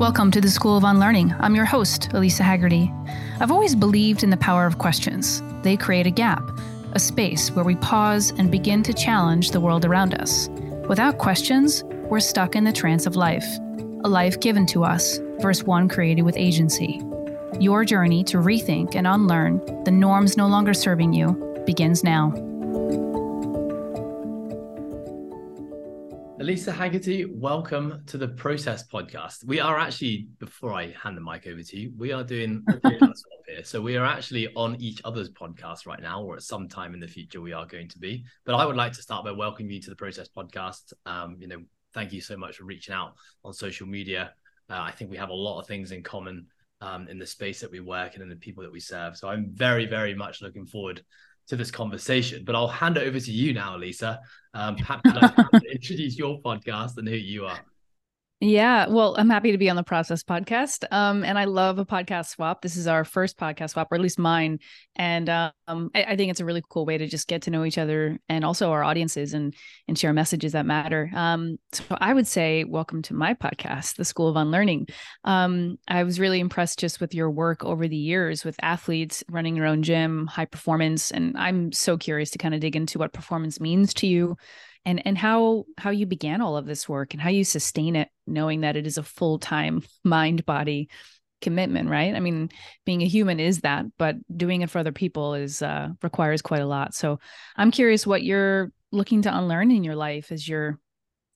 Welcome to the School of Unlearning. I'm your host, Elisa Haggarty. I've always believed in the power of questions. They create a gap, a space where we pause and begin to challenge the world around us. Without questions, we're stuck in the trance of life, a life given to us versus one created with agency. Your journey to rethink and unlearn the norms no longer serving you begins now. Elisa Haggarty, welcome to the Process Podcast. We are actually, before I hand the mic over to you, we are doing here. So we are actually on each other's podcast right now, or at some time in the future we are going to be. But I would like to start by welcoming you to the Process Podcast. Um, you know, thank you so much for reaching out on social media. Uh, I think we have a lot of things in common um, in the space that we work and in the people that we serve. So I'm very, very much looking forward to this conversation. But I'll hand it over to you now, Lisa. Um, perhaps introduce your podcast and who you are. Yeah, well, I'm happy to be on the Process podcast. Um, and I love a podcast swap. This is our first podcast swap, or at least mine. And um, I, I, think it's a really cool way to just get to know each other and also our audiences and and share messages that matter. Um, so I would say, welcome to my podcast, The School of Unlearning. Um, I was really impressed just with your work over the years with athletes running your own gym, high performance, and I'm so curious to kind of dig into what performance means to you and and how how you began all of this work and how you sustain it knowing that it is a full-time mind body commitment right? I mean being a human is that but doing it for other people is uh requires quite a lot. So i'm curious what you're looking to unlearn in your life as you're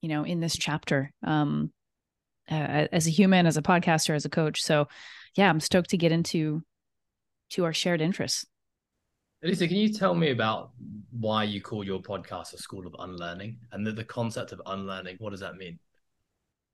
you know in this chapter um uh, as a human as a podcaster as a coach. So yeah i'm stoked to get into to our shared interests Elisa, can you tell me about why you call your podcast a school of unlearning and the, the concept of unlearning? What does that mean?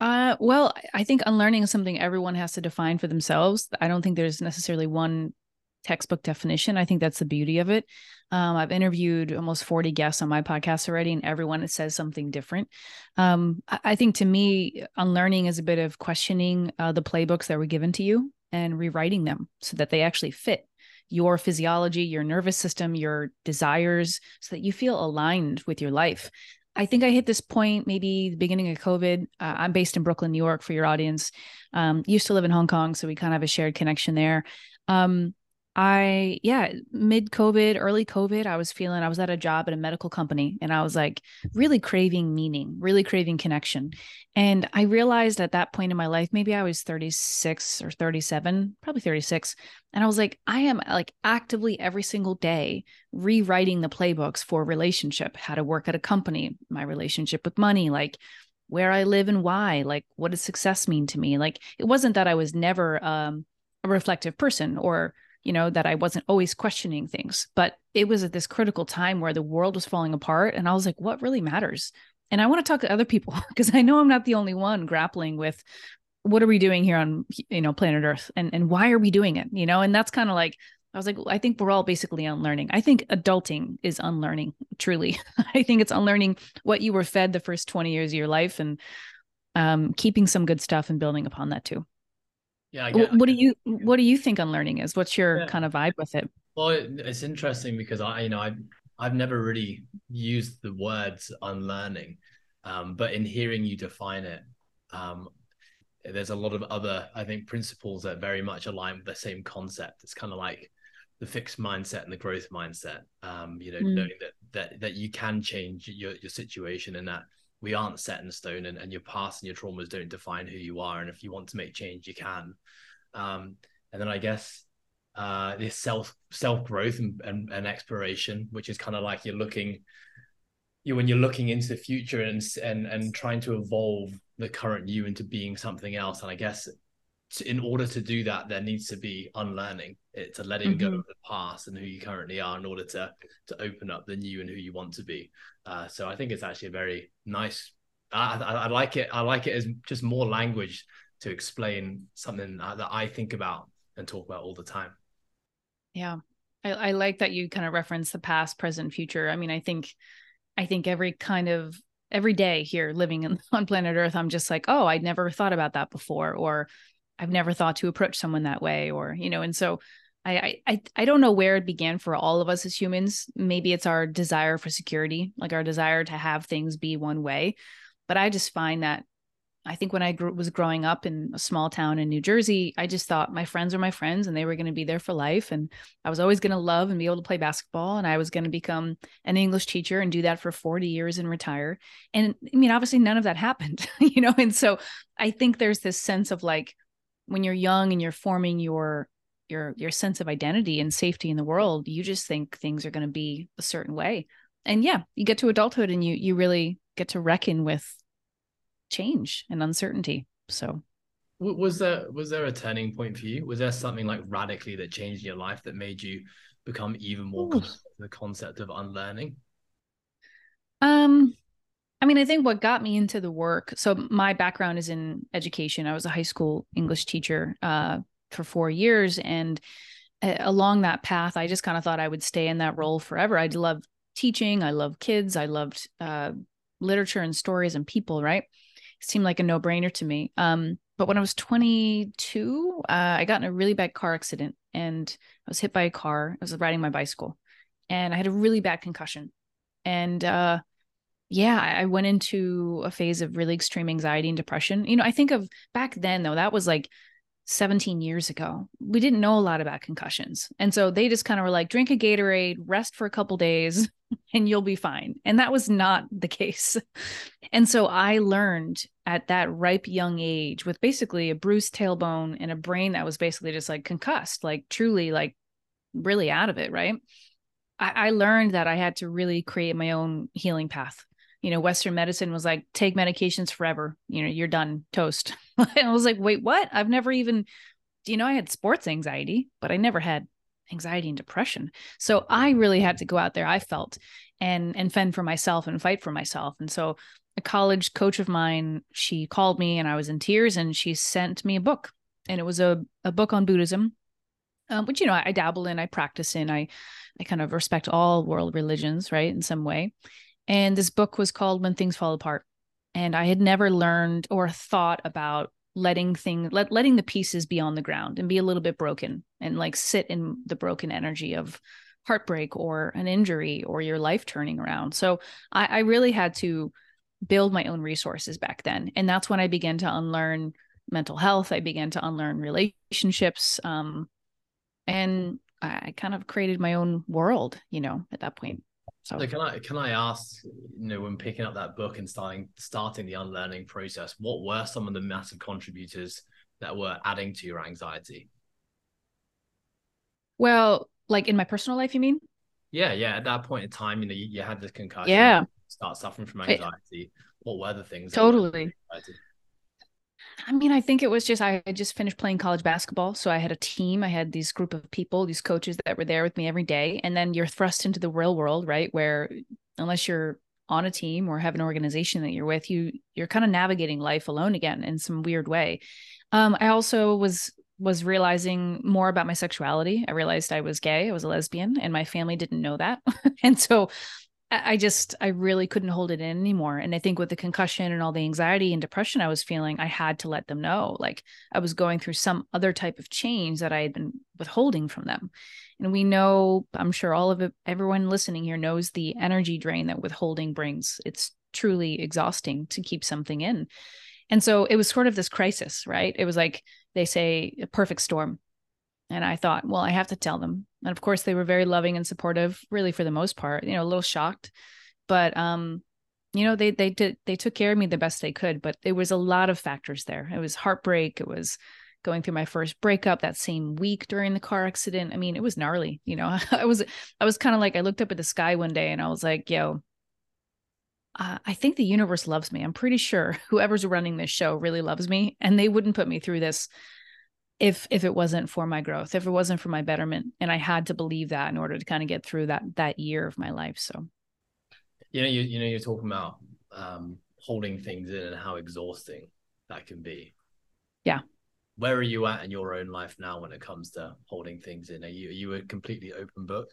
Uh, well, I think unlearning is something everyone has to define for themselves. I don't think there's necessarily one textbook definition. I think that's the beauty of it. Um, I've interviewed almost 40 guests on my podcast already, and everyone says something different. Um, I, I, think to me, unlearning is a bit of questioning uh, the playbooks that were given to you and rewriting them so that they actually fit your physiology, your nervous system, your desires, so that you feel aligned with your life. I think I hit this point maybe the beginning of COVID. Uh, I'm based in Brooklyn, New York, for your audience. Um, used to live in Hong Kong, so we kind of have a shared connection there. Um, I, yeah, mid COVID, early COVID, I was feeling I was at a job at a medical company and I was like really craving meaning, really craving connection. And I realized at that point in my life, maybe I was 36 or 37, probably 36. And I was like, I am like actively every single day rewriting the playbooks for relationship, how to work at a company, my relationship with money, like where I live and why, like what does success mean to me? Like it wasn't that I was never um, a reflective person or you know, that I wasn't always questioning things. But it was at this critical time where the world was falling apart. And I was like, what really matters? And I want to talk to other people because I know I'm not the only one grappling with what are we doing here on, you know, planet Earth and, and why are we doing it? You know, and that's kind of like, I was like, I think we're all basically unlearning. I think adulting is unlearning, truly. I think it's unlearning what you were fed the first 20 years of your life and um, keeping some good stuff and building upon that too. Yeah. What do you What do you think unlearning is? What's your yeah. kind of vibe with it? Well, it's interesting because I, you know, I've I've never really used the words unlearning, um, but in hearing you define it, um, there's a lot of other, I think, principles that very much align with the same concept. It's kind of like the fixed mindset and the growth mindset. Um, you know, mm. knowing that that that you can change your your situation and that we aren't set in stone and, and your past and your traumas don't define who you are and if you want to make change you can. Um, and then i guess uh, this self self growth and, and, and exploration which is kind of like you're looking you when you're looking into the future and and and trying to evolve the current you into being something else. And i guess in order to do that, there needs to be unlearning. It's a letting mm-hmm. go of the past and who you currently are in order to to open up the new and who you want to be. Uh, so I think it's actually a very nice. I, I, I, like it. I like it as just more language to explain something that I think about and talk about all the time. Yeah, I, I like that you kind of reference the past, present, future. I mean, I think, I think every kind of every day here living in, on planet Earth, I'm just like, oh, I'd never thought about that before, or I've never thought to approach someone that way or you know and so I, I I don't know where it began for all of us as humans. Maybe it's our desire for security, like our desire to have things be one way. But I just find that I think when I grew, was growing up in a small town in New Jersey, I just thought my friends were my friends and they were going to be there for life. And I was always going to love and be able to play basketball. And I was going to become an English teacher and do that for 40 years and retire. And I mean, obviously, none of that happened, you know? And so I think there's this sense of like when you're young and you're forming your, your, your sense of identity and safety in the world, you just think things are going to be a certain way. And yeah, you get to adulthood and you, you really get to reckon with change and uncertainty. So was there was there a turning point for you? Was there something like radically that changed your life that made you become even more the concept of unlearning? Um I mean, I think what got me into the work. So my background is in education. I was a high school English teacher uh, for four years, and uh, along that path, I just kind of thought I would stay in that role forever. I loved teaching. I loved kids. I loved uh, literature and stories and people. Right seemed like a no brainer to me. Um, but when I was 22, uh, I got in a really bad car accident and I was hit by a car. I was riding my bicycle and I had a really bad concussion. And uh, yeah, I went into a phase of really extreme anxiety and depression. You know, I think of back then, though, that was like 17 years ago. We didn't know a lot about concussions. And so they just kind of were like, drink a Gatorade, rest for a couple days, and you'll be fine. And that was not the case. And so I learned at that ripe young age with basically a bruised tailbone and a brain that was basically just like concussed, like truly like really out of it, right? I, learned that I had to really create my own healing path. You know, Western medicine was like, take medications forever. You know, you're done, toast. and I was like, wait, what? I've never even, you know, I had sports anxiety, but I never had anxiety and depression. So I really had to go out there, I felt, and and fend for myself and fight for myself. And so a college coach of mine, she called me and I was in tears and she sent me a book. And it was a, a book on Buddhism, um, which, you know, I, I dabble in, I practice in, I, I kind of respect all world religions, right, in some way. And this book was called When Things Fall Apart. And I had never learned or thought about letting things let letting the pieces be on the ground and be a little bit broken and like sit in the broken energy of heartbreak or an injury or your life turning around. So i, I really had to build my own resources back then. And that's when i began to unlearn mental health. I began to unlearn relationships um, and I kind of created my own world you know at that point so, so can I can I ask, you know, when picking up that book and starting starting the unlearning process, what were some of the massive contributors that were adding to your anxiety? Well, like in my personal life, you mean? Yeah, yeah. At that point in time, you know, you, you had this concussion. Yeah. Start suffering from anxiety. It, what were the things? Totally. I mean, I think it was just I had just finished playing college basketball, so I had a team. I had these group of people, these coaches that were there with me every day, and then you're thrust into the real world, right? Where unless you're on a team or have an organization that you're with, you you're kind of navigating life alone again in some weird way. Um, I also was was realizing more about my sexuality. I realized I was gay, I was a lesbian, and my family didn't know that. and so I just, I really couldn't hold it in anymore. And I think with the concussion and all the anxiety and depression I was feeling, I had to let them know. Like I was going through some other type of change that I had been withholding from them. And we know, I'm sure all of it, everyone listening here knows the energy drain that withholding brings. It's truly exhausting to keep something in. And so it was sort of this crisis, right? It was like they say a perfect storm. And I thought, well, I have to tell them. And of course, they were very loving and supportive, really for the most part. You know, a little shocked, but um, you know, they they did they took care of me the best they could. But there was a lot of factors there. It was heartbreak. It was going through my first breakup that same week during the car accident. I mean, it was gnarly. You know, I was I was kind of like I looked up at the sky one day and I was like, yo. Uh, I think the universe loves me. I'm pretty sure whoever's running this show really loves me, and they wouldn't put me through this if if it wasn't for my growth if it wasn't for my betterment and i had to believe that in order to kind of get through that that year of my life so. You know you, you know you're talking about um holding things in and how exhausting that can be. Yeah. Where are you at in your own life now when it comes to holding things in? Are you are you a completely open book?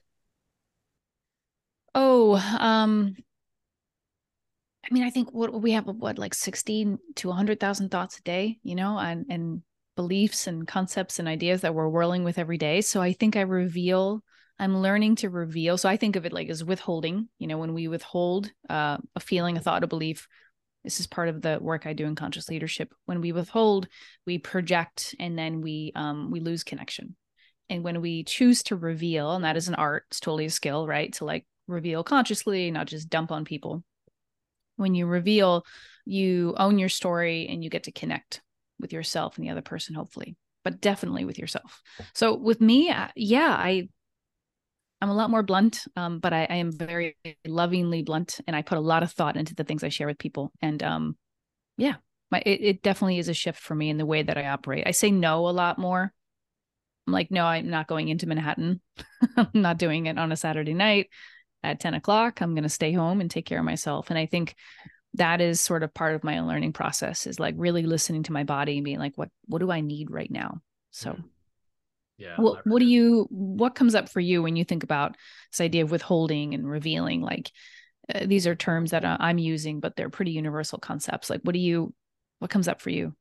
Oh um I mean, I think what we have what like sixteen to 100,000 thoughts a day, you know, and and beliefs and concepts and ideas that we're whirling with every day. So I think I reveal, I'm learning to reveal. So I think of it like as withholding, you know, when we withhold uh, a feeling, a thought, a belief, This is part of the work I do in conscious leadership. When we withhold, we project and then we um we lose connection. And when we choose to reveal, and that is an art, it's totally a skill, right? To like reveal consciously, not just dump on people. When you reveal, you own your story and you get to connect with yourself and the other person, hopefully, but definitely with yourself. So with me, uh, yeah, I I'm a lot more blunt, um, but I, I, am very lovingly blunt, and I put a lot of thought into the things I share with people. And um, yeah, my it, it definitely is a shift for me in the way that I operate. I say no a lot more. I'm like, no, I'm not going into Manhattan. I'm not doing it on a Saturday night at 10 o'clock. I'm going to stay home and take care of myself. And I think that is sort of part of my learning process is like really listening to my body and being like, what what do I need right now? So. Mm-hmm. Yeah what what do you what comes up for you when you think about this idea of withholding and revealing? Like uh, these are terms that uh, i'm using but they're pretty universal concepts. Like what do you what comes up for you?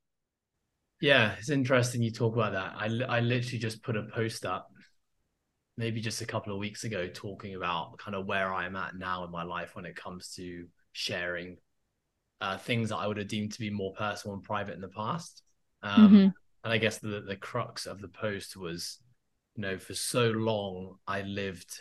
Yeah it's interesting you talk about that. I, I literally just put a post up maybe just a couple of weeks ago talking about kind of where i'm at now in my life when it comes to sharing uh, things that i would have deemed to be more personal and private in the past um, mm-hmm and I guess the the crux of the post was, you know, for so long I lived.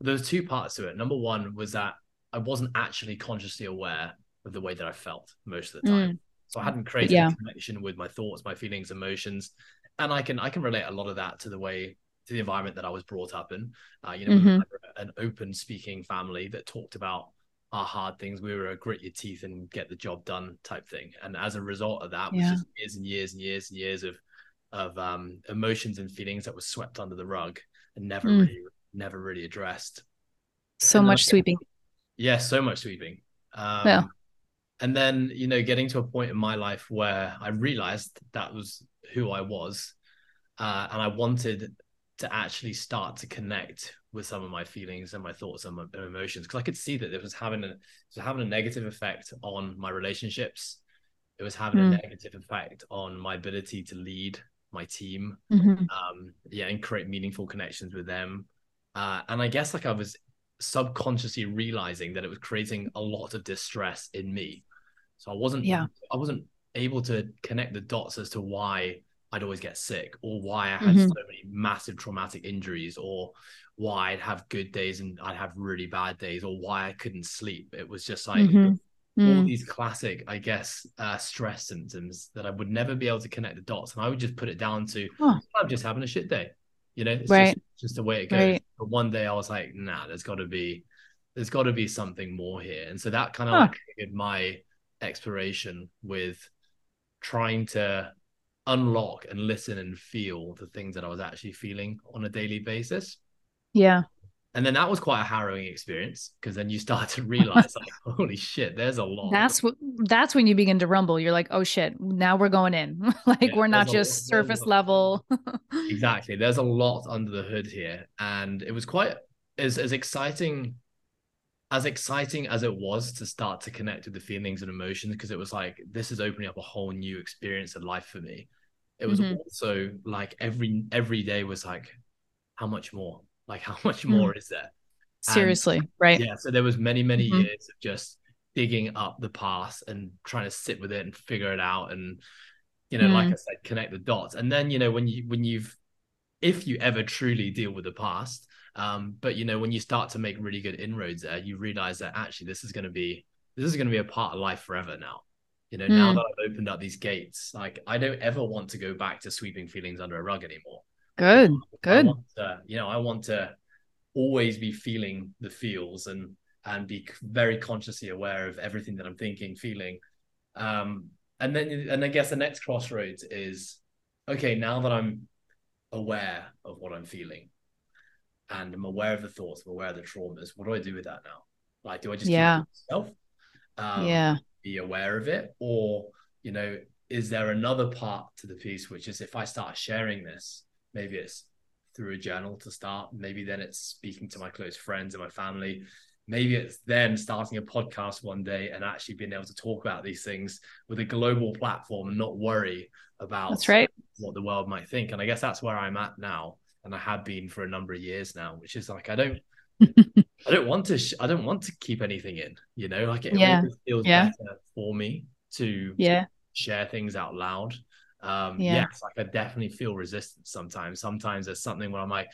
There was two parts to it. Number one was that I wasn't actually consciously aware of the way that I felt most of the time. Mm. So I hadn't created yeah. a connection with my thoughts, my feelings, emotions, and I can I can relate a lot of that to the way to the environment that I was brought up in. Uh, you know, mm-hmm. an open speaking family that talked about our hard things. We were a grit your teeth and get the job done type thing. And as a result of that, yeah. was just years and years and years and years of of um, emotions and feelings that were swept under the rug and never mm. really never really addressed. So and much sweeping. Yeah, so much sweeping. Um, yeah. And then you know, getting to a point in my life where I realized that was who I was, uh, and I wanted to actually start to connect with some of my feelings and my thoughts and my emotions because I could see that it was having a it was having a negative effect on my relationships. It was having mm. a negative effect on my ability to lead my team. Mm-hmm. Um, yeah, and create meaningful connections with them. Uh, and I guess like I was subconsciously realizing that it was creating a lot of distress in me. So I wasn't yeah. I wasn't able to connect the dots as to why I'd always get sick or why I had mm-hmm. so many massive traumatic injuries or why I'd have good days and I'd have really bad days or why I couldn't sleep. It was just like mm-hmm. all mm. these classic, I guess, uh, stress symptoms that I would never be able to connect the dots. And I would just put it down to oh. I'm just having a shit day. You know, it's right. just, just the way it goes. Right. But one day I was like, nah, there's gotta be there's gotta be something more here. And so that kind of like triggered my exploration with trying to unlock and listen and feel the things that I was actually feeling on a daily basis. Yeah. And then that was quite a harrowing experience because then you start to realize like, holy shit, there's a lot. That's what that's when you begin to rumble. You're like, oh shit, now we're going in. like yeah, we're not just lot, surface level. exactly. There's a lot under the hood here. And it was quite as as exciting as exciting as it was to start to connect with the feelings and emotions because it was like this is opening up a whole new experience of life for me it was mm-hmm. also like every every day was like how much more like how much more mm. is there seriously and, right yeah so there was many many mm-hmm. years of just digging up the past and trying to sit with it and figure it out and you know mm. like i said connect the dots and then you know when you when you've if you ever truly deal with the past um, but you know, when you start to make really good inroads there, you realize that actually this is going to be this is going to be a part of life forever now. You know, mm. now hmm. that I've opened up these gates, like I don't ever want to go back to sweeping feelings under a rug anymore. Good, good. To, you know, I want to always be feeling the feels and and be very consciously aware of everything that I'm thinking, feeling. Um, and then, and I guess the next crossroads is, okay, now that I'm aware of what I'm feeling, and I'm aware of the thoughts, I'm aware of the traumas. What do I do with that now? Like, do I just yeah. myself? Um, yeah. Be aware of it, or you know, is there another part to the piece which is if I start sharing this, maybe it's through a journal to start, maybe then it's speaking to my close friends and my family. Maybe it's then starting a podcast one day and actually being able to talk about these things with a global platform and not worry about that's right. what the world might think. And I guess that's where I'm at now and I have been for a number of years now, which is like I don't I don't want to. Sh- I don't want to keep anything in. You know, like it Yeah. feels Yeah. better for me to yeah share things out loud. Um, Yeah. yes, like I definitely feel resistance sometimes. Sometimes there's something where I'm like,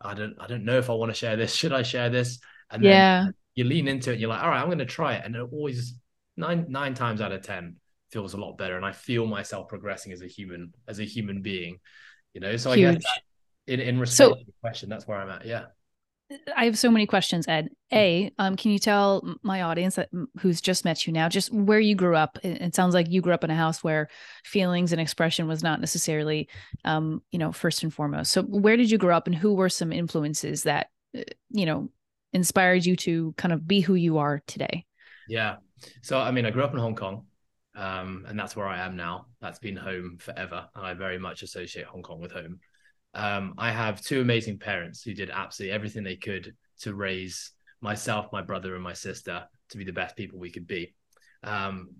I don't, I don't know if I want to share this. Should I share this? And then yeah you lean into it. And you're like, all right, I'm going to try it, and it always nine nine times out of ten feels a lot better, and I feel myself progressing as a human, as a human being. You know, so I guess that, in in respect So- to the question, that's where I'm at. Yeah. I have so many questions, Ed. A, um, can you tell my audience that who's just met you now, just where you grew up? It, it sounds like you grew up in a house where feelings and expression was not necessarily, um, you know, first and foremost. So, where did you grow up, and who were some influences that, uh, you know, inspired you to kind of be who you are today? Yeah. So I mean, I grew up in Hong Kong, um, and that's where I am now. That's been home forever, and I very much associate Hong Kong with home. Um, I have two amazing parents who did absolutely everything they could to raise myself, my brother, and my sister to be the best people we could be. Um,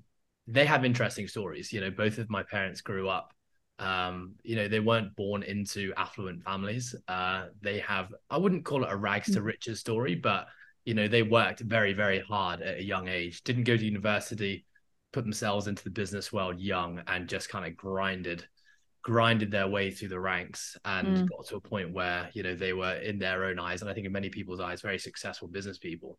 they have interesting stories. You know, both of my parents grew up. Um, you know, they weren't born into affluent families. Uh, they have, I wouldn't call it a rags to riches story, but you know, they worked very, very hard at a young age, didn't go to university, put themselves into the business world young and just kind of grinded, grinded their way through the ranks and Mm. got to a point where, you know, they were in their own eyes, and I think in many people's eyes, very successful business people.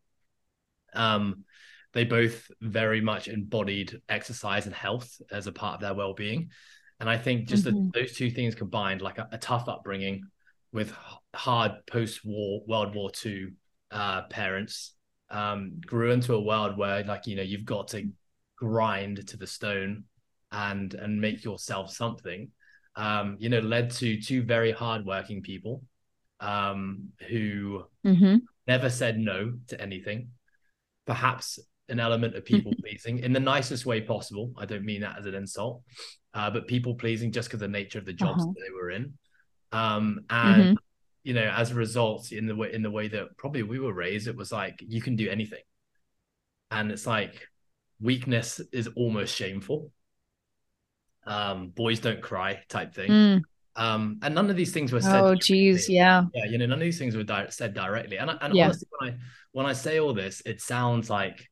Um, they both very much embodied exercise and health as a part of their well-being. And I think just Mhm. that those two things combined, like a, a tough upbringing with hard post-war World War II uh, parents, um, grew into a world where, like, you know, you've got to grind to the stone and and make yourself something. Um, you know, led to two very hardworking people um, who Mm-hmm. never said no to anything. Perhaps an element of people pleasing in the nicest way possible. I don't mean that as an insult, uh, but people pleasing just because the nature of the jobs Uh-huh. that they were in. Um, and Mhm. you know, as a result, in the way in the way that probably we were raised, it was like you can do anything, and it's like weakness is almost shameful. Um, boys don't cry type thing. Mm. Um, and none of these things were said. Oh, directly geez, yeah. yeah you know none of these things were di- said directly and, I- and Yeah. honestly when i when i say all this it sounds like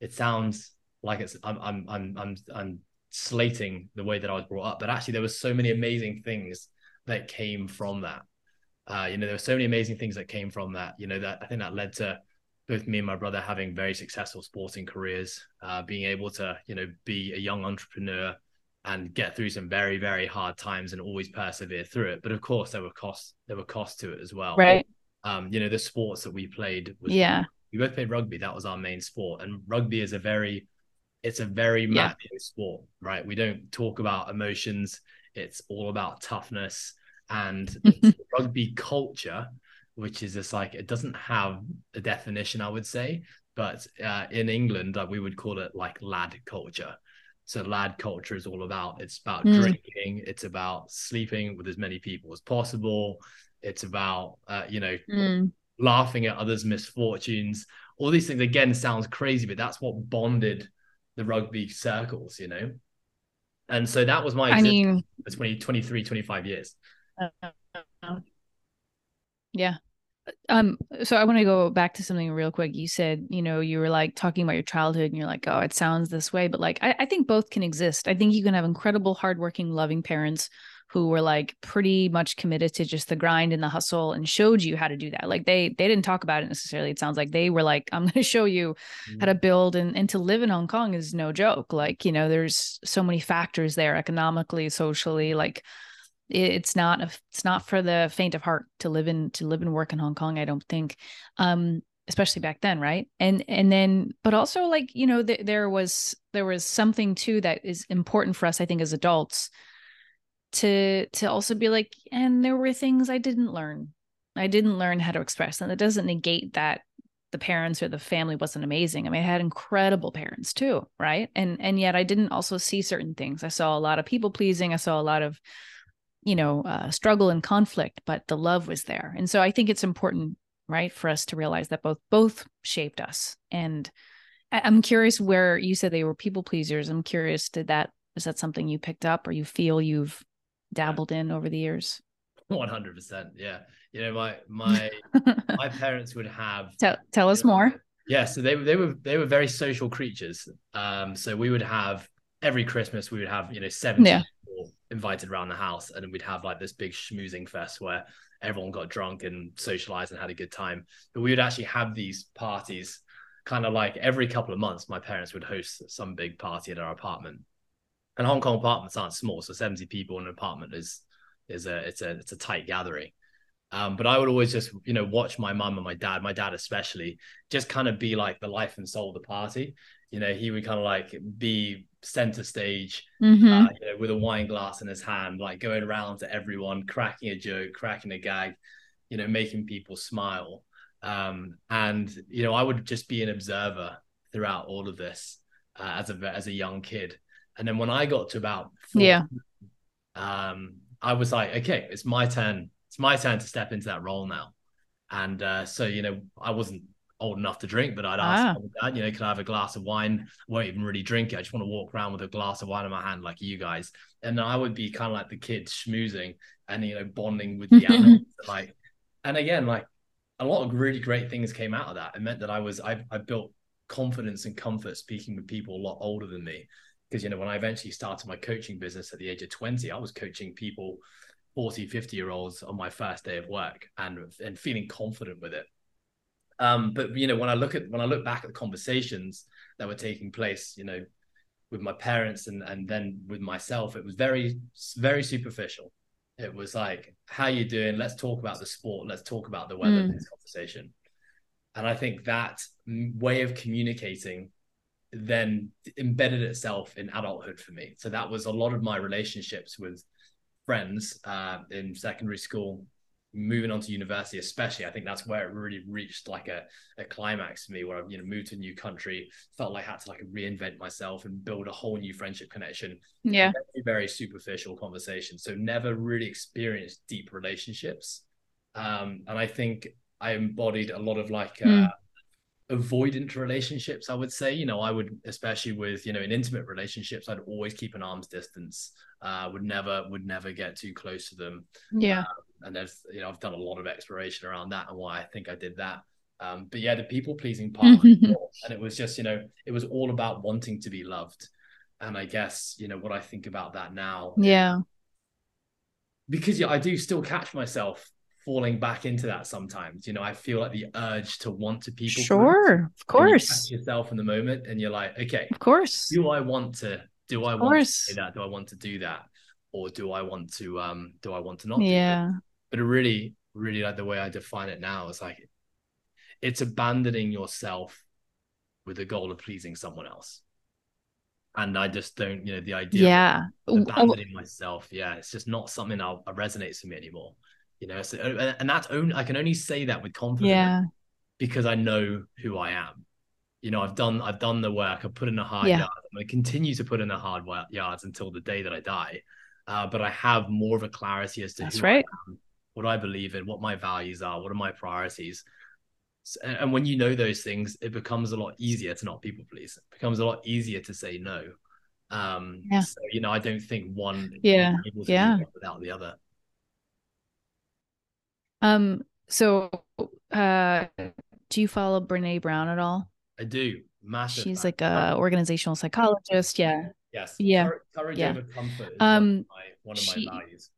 it sounds like it's i'm i'm i'm i'm, I'm slating the way that i was brought up but actually there were so many amazing things that came from that uh you know there were so many amazing things that came from that you know that i think that led to both me and my brother having very successful sporting careers uh being able to you know be a young entrepreneur and get through some very very hard times and always persevere through it. But of course there were costs there were costs to it as well. Right. um you know the sports that we played was Yeah. we both played rugby. That was our main sport. And rugby is a very it's a very Yeah. macho sport right? We don't talk about emotions. It's all about toughness. And rugby culture which is just like it doesn't have a definition i would say. But uh, in england uh, we would call it like lad culture so lad culture is all about it's about Mm. drinking it's about sleeping with as many people as possible it's about uh, you know Mm. laughing at others misfortunes all these things again sounds crazy but that's what bonded the rugby circles you know and so that was my I mean, for 20 23 25 years yeah. Um, so I want to go back to something real quick. You said, you know, you were like talking about your childhood and you're like, oh, it sounds this way. But like I, I think both can exist. I think you can have incredible, hardworking, loving parents who were like pretty much committed to just the grind and the hustle and showed you how to do that. Like they they didn't talk about it necessarily. It sounds like they were like, I'm gonna show you how to build and, and to live in Hong Kong is no joke. Like, you know, there's so many factors there economically, socially, like it's not a, it's not for the faint of heart to live in to live and work in Hong Kong, I don't think. Um especially back then, right? And and then but also like, you know, th- there was there was something too that is important for us I think as adults to to also be like and there were things I didn't learn. I didn't learn how to express and that doesn't negate that the parents or the family wasn't amazing. I mean, I had incredible parents too, right? And and yet I didn't also see certain things. I saw a lot of people pleasing. I saw a lot of, you know, uh, struggle and conflict, but the love was there. And so I think it's important, right, for us to realize that both both shaped us. And I'm curious where you said they were people pleasers. I'm curious, did that is that something you picked up or you feel you've dabbled in over the years? 100%. Yeah. You know, my my my parents would have tell, tell us know, more. Yeah, so they they were they were very social creatures. Um so we would have every Christmas we would have, you know, 70 yeah. people invited around the house and we'd have like this big schmoozing fest where everyone got drunk and socialized and had a good time. But we would actually have these parties kind of like every couple of months my parents would host some big party at our apartment. And Hong Kong apartments aren't small, so 70 people in an apartment is is a it's a it's a tight gathering. Um, but I would always just, you know, watch my mum and my dad, my dad especially, just kind of be like the life and soul of the party. You know, he would kind of like be center stage, mm-hmm. uh, you know, with a wine glass in his hand, like going around to everyone, cracking a joke, cracking a gag, you know, making people smile. Um, and you know, I would just be an observer throughout all of this uh, as a as a young kid. And then when I got to about 40, yeah, um, I was like, okay, it's my turn. It's my turn to step into that role now. And uh, so, you know, I wasn't old enough to drink, but I'd ask, ah. dad, you know, can I have a glass of wine? I won't even really drink it. I just want to walk around with a glass of wine in my hand, like you guys. And I would be kind of like the kids schmoozing and, you know, bonding with the animals. like, and again, like a lot of really great things came out of that. It meant that I was, I, I built confidence and comfort speaking with people a lot older than me because you know when i eventually started my coaching business at the age of 20 i was coaching people 40 50 year olds on my first day of work and and feeling confident with it um but you know when i look at when i look back at the conversations that were taking place you know with my parents and and then with myself it was very very superficial it was like how you doing let's talk about the sport let's talk about the weather mm. in this conversation and i think that way of communicating then embedded itself in adulthood for me. So that was a lot of my relationships with friends uh, in secondary school, moving on to university, especially. I think that's where it really reached like a, a climax for me, where I you know moved to a new country, felt like I had to like reinvent myself and build a whole new friendship connection. Yeah, very, very superficial conversation. So never really experienced deep relationships. Um, and I think I embodied a lot of like. Uh, mm avoidant relationships i would say you know i would especially with you know in intimate relationships i'd always keep an arm's distance uh would never would never get too close to them yeah um, and there's you know i've done a lot of exploration around that and why i think i did that um but yeah the people pleasing part and it was just you know it was all about wanting to be loved and i guess you know what i think about that now yeah because yeah i do still catch myself falling back into that sometimes. You know, I feel like the urge to want to people. Sure, of course. You yourself in the moment, and you're like, okay, of course. Do I want to? Do I of want course. to say that? Do I want to do that? Or do I want to? Um, do I want to not? Yeah. But it really, really like the way I define it now is like, it's abandoning yourself with the goal of pleasing someone else. And I just don't, you know, the idea yeah. abandoning oh. myself. Yeah, it's just not something that resonates with me anymore you know so, and that's only i can only say that with confidence yeah because i know who i am you know i've done i've done the work i've put in a hard yeah. yard i'm going to continue to put in the hard yards until the day that i die uh, but i have more of a clarity as to that's right am, what i believe in what my values are what are my priorities and when you know those things it becomes a lot easier to not people please it becomes a lot easier to say no um yeah. so you know i don't think one yeah yeah without the other um, so uh do you follow Brene Brown at all? I do. Massive. She's like a organizational psychologist. Yeah. Yes. Yeah. Courage yeah. over comfort um, my, one of she, my values.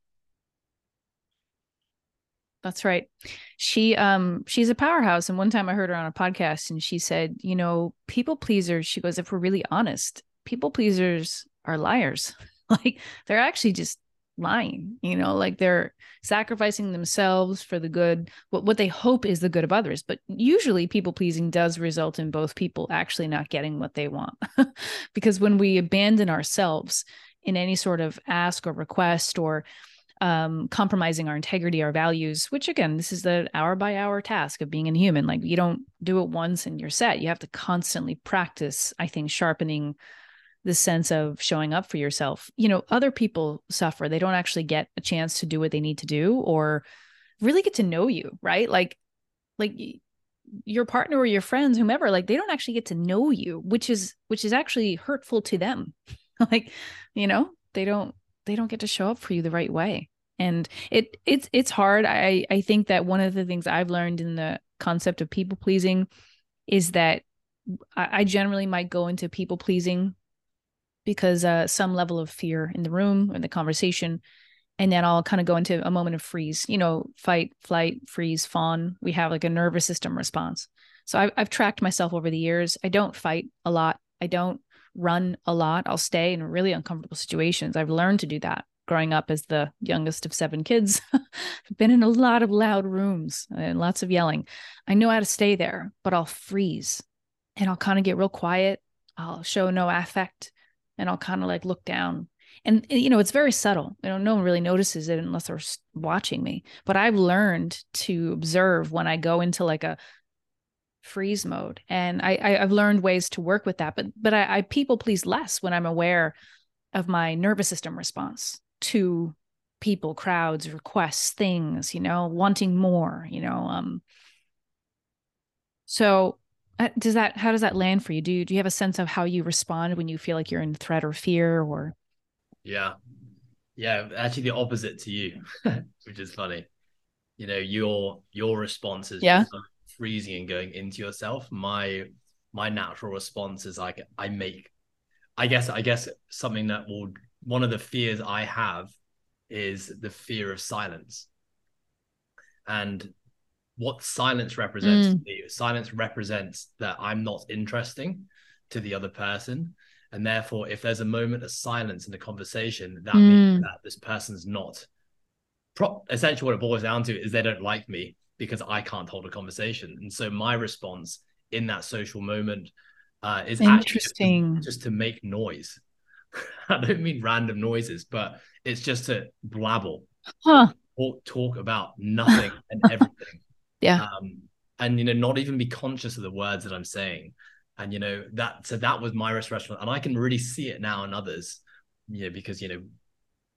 That's right. She um she's a powerhouse. And one time I heard her on a podcast and she said, you know, people pleasers, she goes, if we're really honest, people pleasers are liars. like they're actually just lying you know like they're sacrificing themselves for the good what, what they hope is the good of others but usually people pleasing does result in both people actually not getting what they want because when we abandon ourselves in any sort of ask or request or um, compromising our integrity, our values, which again, this is the hour by hour task of being a human. Like you don't do it once and you're set. You have to constantly practice, I think, sharpening the sense of showing up for yourself. You know, other people suffer. They don't actually get a chance to do what they need to do or really get to know you, right? Like like your partner or your friends whomever like they don't actually get to know you which is which is actually hurtful to them like you know they don't they don't get to show up for you the right way and it it's it's hard i i think that one of the things i've learned in the concept of people pleasing is that I, I generally might go into people pleasing because uh some level of fear in the room or the conversation and then I'll kind of go into a moment of freeze, you know, fight, flight, freeze, fawn. We have like a nervous system response. So I've, I've tracked myself over the years. I don't fight a lot. I don't run a lot. I'll stay in really uncomfortable situations. I've learned to do that growing up as the youngest of seven kids. I've been in a lot of loud rooms and lots of yelling. I know how to stay there, but I'll freeze and I'll kind of get real quiet. I'll show no affect and I'll kind of like look down. And eh, you know, it's very subtle. You know, no one really notices it unless they're watching me. But I've learned to observe when I go into like a freeze mode. And I, I have learned ways to work with that but but I, I people please less when i'm aware of my nervous system response to people crowds requests things you know wanting more you know um. So uh, does that how does that land for you? Do you, do you have a sense of how you respond when you feel like you're in threat or fear or? Yeah. Yeah actually the opposite to you which is funny. You know your your response is yeah freezing and going into yourself, my my natural response is like I make I guess I guess something that will one of the fears I have is the fear of silence. And what silence represents mm. to me, silence represents that I'm not interesting to the other person. And therefore, if there's a moment of silence in the conversation, that mm. means that this person's not pro- essentially what it boils down to is they don't like me because I can't hold a conversation. And so my response in that social moment uh, is interesting just, just to make noise. I don't mean random noises, but it's just to blabble, huh. talk, talk about nothing and everything. Yeah. Um, and you know, not even be conscious of the words that I'm saying. And you know that so that was my restaurant, and I can really see it now in others. You know, because you know,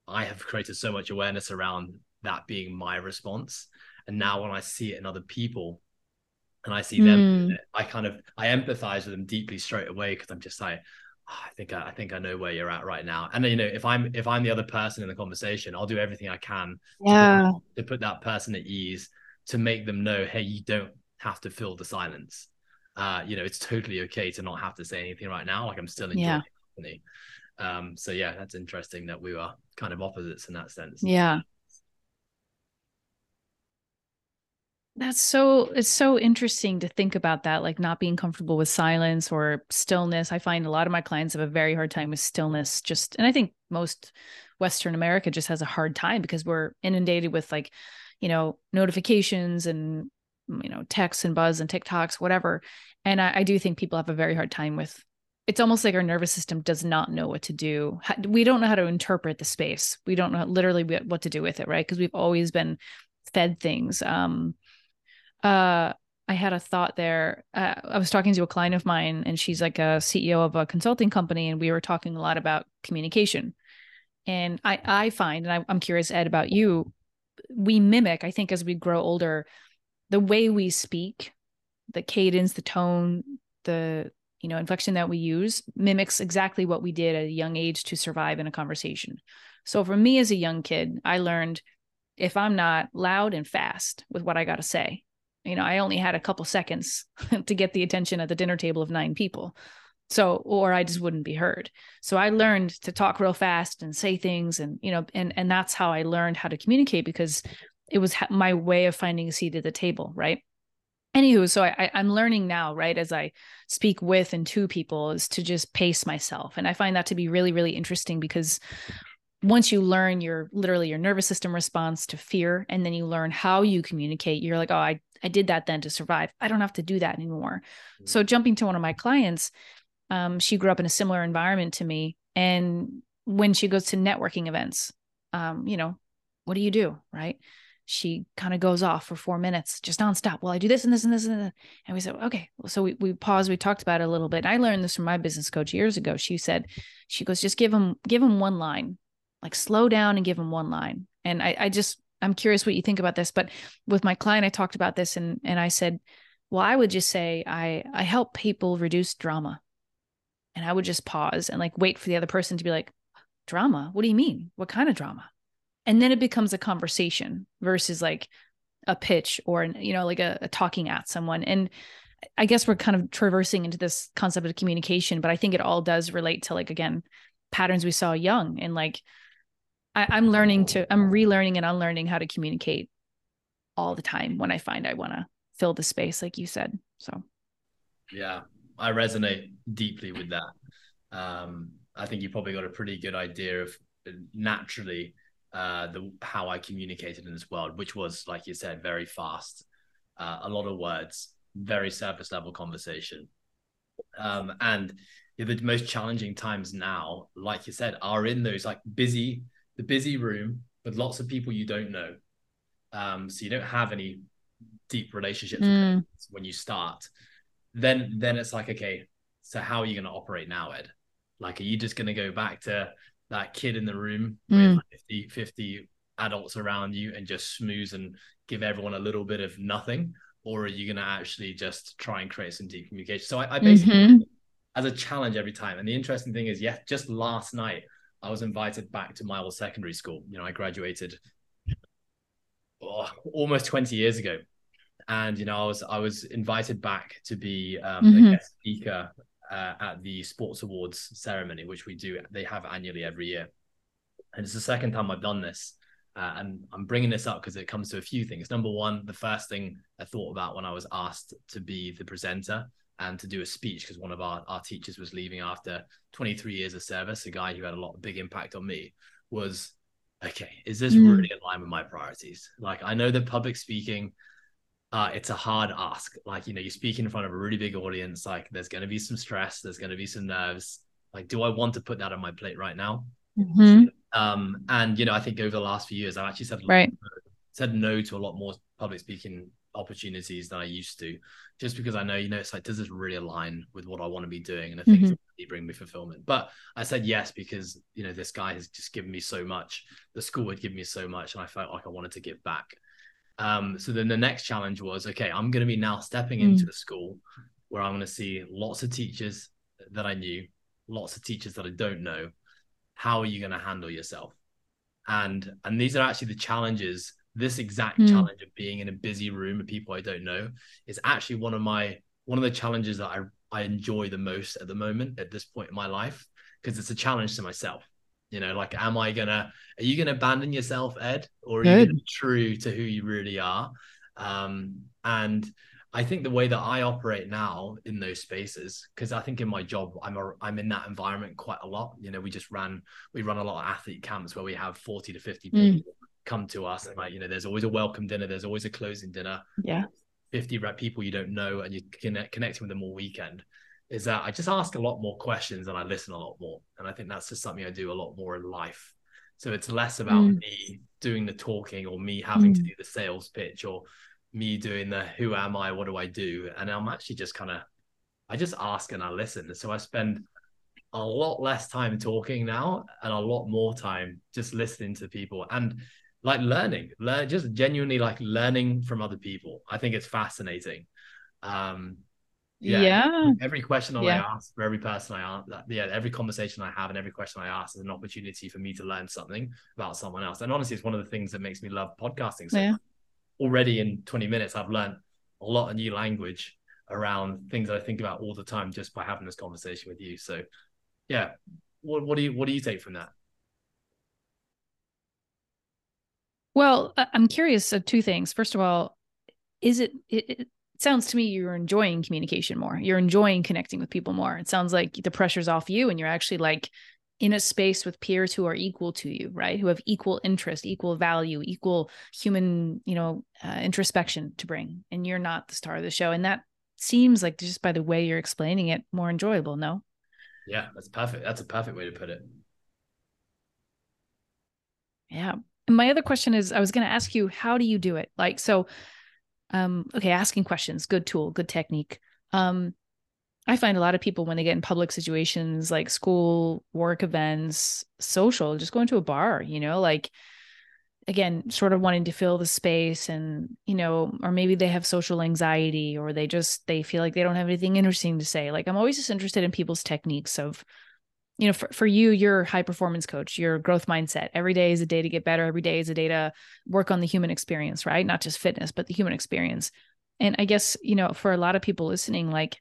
I have created so much awareness around that being my response and now when I see it in other people and I see them, mm. I kind of I empathize with them deeply straight away because I'm just like, oh, I think I, I, think I know where you're at right now. And you know, if I'm if I'm the other person in the conversation, I'll do everything I can yeah. to, put, to put that person at ease to make them know, hey, you don't have to fill the silence. Uh, you know, it's totally okay to not have to say anything right now. Like I'm still enjoying yeah. the company. Um, so yeah, that's interesting that we were kind of opposites in that sense. Yeah. That's so it's so interesting to think about that, like not being comfortable with silence or stillness. I find a lot of my clients have a very hard time with stillness. Just and I think most Western America just has a hard time because we're inundated with like, you know, notifications and you know, texts and buzz and TikToks, whatever. And I, I do think people have a very hard time with it's almost like our nervous system does not know what to do. We don't know how to interpret the space. We don't know literally what to do with it, right? Because we've always been fed things. Um, uh I had a thought there. Uh, I was talking to a client of mine, and she's like a CEO of a consulting company, and we were talking a lot about communication. And I, I find, and I, I'm curious, Ed, about you. We mimic, I think, as we grow older, the way we speak, the cadence, the tone, the you know inflection that we use mimics exactly what we did at a young age to survive in a conversation. So for me as a young kid, I learned if I'm not loud and fast with what I got to say, you know i only had a couple seconds to get the attention at the dinner table of nine people. So or i just wouldn't be heard. So i learned to talk real fast and say things and you know and and that's how i learned how to communicate because it was my way of finding a seat at the table right? Anywho so I, i'm learning now right as i speak with and to people is to just pace myself. And i find that to be really really interesting because once you learn your literally your nervous system response to fear and then you learn how you communicate you're like oh i I did that then to survive. I don't have to do that anymore. Mm-hmm. So jumping to one of my clients, um, she grew up in a similar environment to me. And when she goes to networking events, um, you know, what do you do? Right. She kind of goes off for four minutes, just nonstop. Well, I do this and this and this and this. And we said, okay. So we, we paused, we talked about it a little bit. And I learned this from my business coach years ago. She said, she goes, just give them, give them one line, like slow down and give them one line. And I, I just I'm curious what you think about this, but with my client, I talked about this and and I said, well, I would just say I I help people reduce drama, and I would just pause and like wait for the other person to be like, drama? What do you mean? What kind of drama? and then it becomes a conversation versus like a pitch or an, you know like a, a talking at someone and i guess we're kind of traversing into this concept of communication but i think it all does relate to like again patterns we saw young and like I, i'm learning to i'm relearning and unlearning how to communicate all the time when i find i want to fill the space like you said so yeah i resonate deeply with that um i think you probably got a pretty good idea of naturally uh, the how I communicated in this world, which was, like you said, very fast, uh, a lot of words, very surface level conversation. Um, and the most challenging times now, like you said, are in those like busy, the busy room with lots of people you don't know. Um, so you don't have any deep relationships mm. when you start. Then, then it's like, okay, so how are you going to operate now, Ed? Like, are you just going to go back to that kid in the room mm. with 50, 50 adults around you and just smooth and give everyone a little bit of nothing? Or are you going to actually just try and create some deep communication? So I, I basically, mm-hmm. as a challenge every time. And the interesting thing is, yeah, just last night, I was invited back to my old secondary school. You know, I graduated oh, almost 20 years ago. And, you know, I was I was invited back to be um, mm-hmm. a guest speaker uh, at the Sports Awards ceremony, which we do, they have annually every year. And it's the second time I've done this. Uh, and I'm bringing this up because it comes to a few things. Number one, the first thing I thought about when I was asked to be the presenter and to do a speech, because one of our, our teachers was leaving after 23 years of service, a guy who had a lot of big impact on me, was okay, is this mm. really in line with my priorities? Like, I know that public speaking uh, it's a hard ask. Like, you know, you speak in front of a really big audience, like there's going to be some stress, there's going to be some nerves. Like, do I want to put that on my plate right now? Mm-hmm. Um, and, you know, I think over the last few years, I've actually said, right. said no to a lot more public speaking opportunities than I used to, just because I know, you know, it's like, does this really align with what I want to be doing? And I think mm-hmm. it's bring me fulfillment. But I said yes because, you know, this guy has just given me so much. The school had given me so much, and I felt like I wanted to give back. Um, so then the next challenge was okay, I'm going to be now stepping into the school where I'm going to see lots of teachers that I knew, lots of teachers that I don't know. How are you going to handle yourself? And and these are actually the challenges. This exact mm. challenge of being in a busy room of people I don't know is actually one of my one of the challenges that I I enjoy the most at the moment at this point in my life because it's a challenge to myself. You know, like, am I gonna? Are you gonna abandon yourself, Ed, or are Good. you gonna be true to who you really are? Um, and I think the way that I operate now in those spaces, because I think in my job, I'm a, I'm in that environment quite a lot. You know, we just ran we run a lot of athlete camps where we have 40 to 50 mm. people come to us, and like you know, there's always a welcome dinner, there's always a closing dinner. Yeah, 50 people you don't know, and you connect connecting with them all weekend is that I just ask a lot more questions and I listen a lot more. And I think that's just something I do a lot more in life. So it's less about mm. me doing the talking or me having mm. to do the sales pitch or me doing the who am I, what do I do? And I'm actually just kind of, I just ask and I listen. So I spend a lot less time talking now and a lot more time just listening to people and like learning, learn just genuinely like learning from other people. I think it's fascinating. Um, yeah, yeah. every question that yeah. I ask for every person I ask yeah every conversation I have and every question I ask is an opportunity for me to learn something about someone else and honestly it's one of the things that makes me love podcasting so yeah. already in 20 minutes I've learned a lot of new language around things that I think about all the time just by having this conversation with you so yeah what, what do you what do you take from that well I'm curious of two things first of all is it, it it sounds to me you're enjoying communication more. You're enjoying connecting with people more. It sounds like the pressure's off you and you're actually like in a space with peers who are equal to you, right? Who have equal interest, equal value, equal human, you know, uh, introspection to bring. And you're not the star of the show. And that seems like just by the way you're explaining it, more enjoyable, no? Yeah, that's perfect. That's a perfect way to put it. Yeah. My other question is I was going to ask you, how do you do it? Like, so um okay asking questions good tool good technique um i find a lot of people when they get in public situations like school work events social just going to a bar you know like again sort of wanting to fill the space and you know or maybe they have social anxiety or they just they feel like they don't have anything interesting to say like i'm always just interested in people's techniques of you know, for, for you, you're high performance coach, your growth mindset. Every day is a day to get better. Every day is a day to work on the human experience, right? Not just fitness, but the human experience. And I guess, you know, for a lot of people listening, like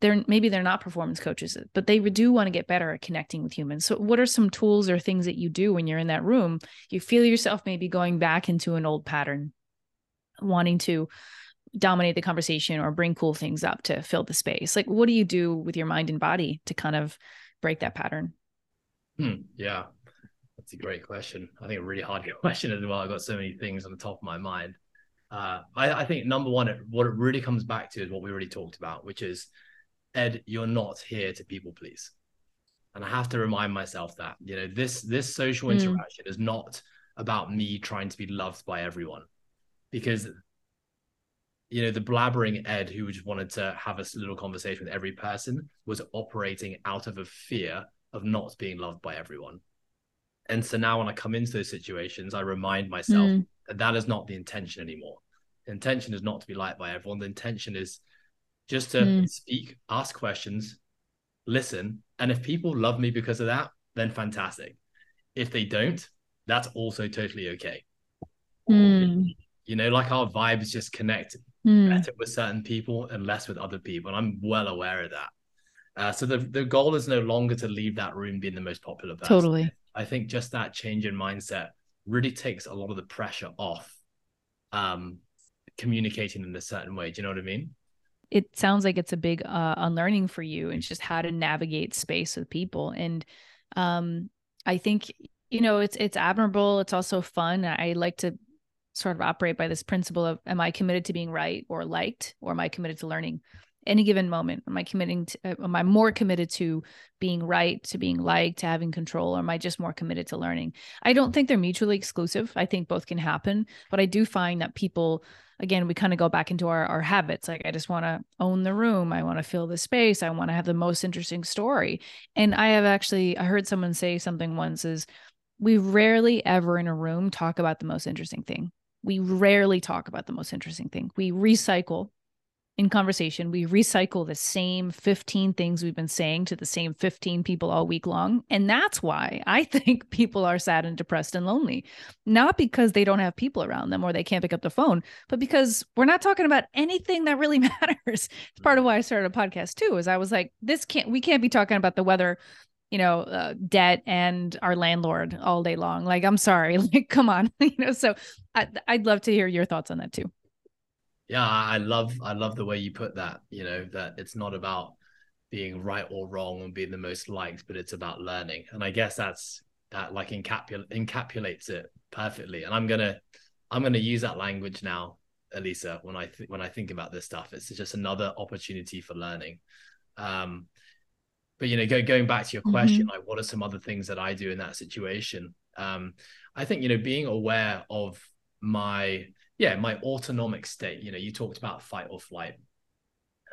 they're maybe they're not performance coaches, but they do want to get better at connecting with humans. So what are some tools or things that you do when you're in that room? You feel yourself maybe going back into an old pattern, wanting to dominate the conversation or bring cool things up to fill the space. Like what do you do with your mind and body to kind of break that pattern? Hmm, yeah. That's a great question. I think a really hard question as well. I've got so many things on the top of my mind. Uh, I, I, think number one, what it really comes back to is what we already talked about, which is Ed, you're not here to people please. And I have to remind myself that, you know, this this social hmm. interaction mm. is not about me trying to be loved by everyone. Because you know, the blabbering Ed who just wanted to have a little conversation with every person was operating out of a fear of not being loved by everyone. And so now when I come into those situations, I remind myself mm. that that is not the intention anymore. The intention is not to be liked by everyone. The intention is just to mm. speak, ask questions, listen. And if people love me because of that, then fantastic. If they don't, that's also totally okay. Mm. You know, like our vibes just connect mm. better with certain people and less with other people. And I'm well aware of that. Uh, so the, the goal is no longer to leave that room being the most popular person. Totally. I think just that change in mindset really takes a lot of the pressure off um, communicating in a certain way. Do you know what I mean? It sounds like it's a big uh, unlearning for you and just how to navigate space with people. And um, I think you know it's it's admirable. It's also fun. I like to sort of operate by this principle of am I committed to being right or liked, or am I committed to learning? Any given moment, am I committing to, uh, am I more committed to being right, to being liked, to having control, or am I just more committed to learning? I don't think they're mutually exclusive. I think both can happen, but I do find that people, again, we kind of go back into our, our habits. Like, I just want to own the room. I want to fill the space. I want to have the most interesting story. And I have actually, I heard someone say something once is, we rarely ever in a room talk about the most interesting thing we rarely talk about the most interesting thing. We recycle in conversation, we recycle the same 15 things we've been saying to the same 15 people all week long. And that's why I think people are sad and depressed and lonely. Not because they don't have people around them or they can't pick up the phone, but because we're not talking about anything that really matters. It's part of why I started a podcast too, is I was like, this can't, we can't be talking about the weather you know uh, debt and our landlord all day long. Like i'm sorry like come on you know so I, i'd love to hear your thoughts on that too. Yeah i love i love the way you put that you know that it's not about being right or wrong and being the most liked but it's about learning. And i guess that's that like encapul- encapsulates it perfectly. And i'm gonna i'm gonna use that language now elisa when i th- when i think about this stuff. It's just another opportunity for learning. Um but you know go, going back to your question mm-hmm. like what are some other things that i do in that situation um i think you know being aware of my yeah my autonomic state you know you talked about fight or flight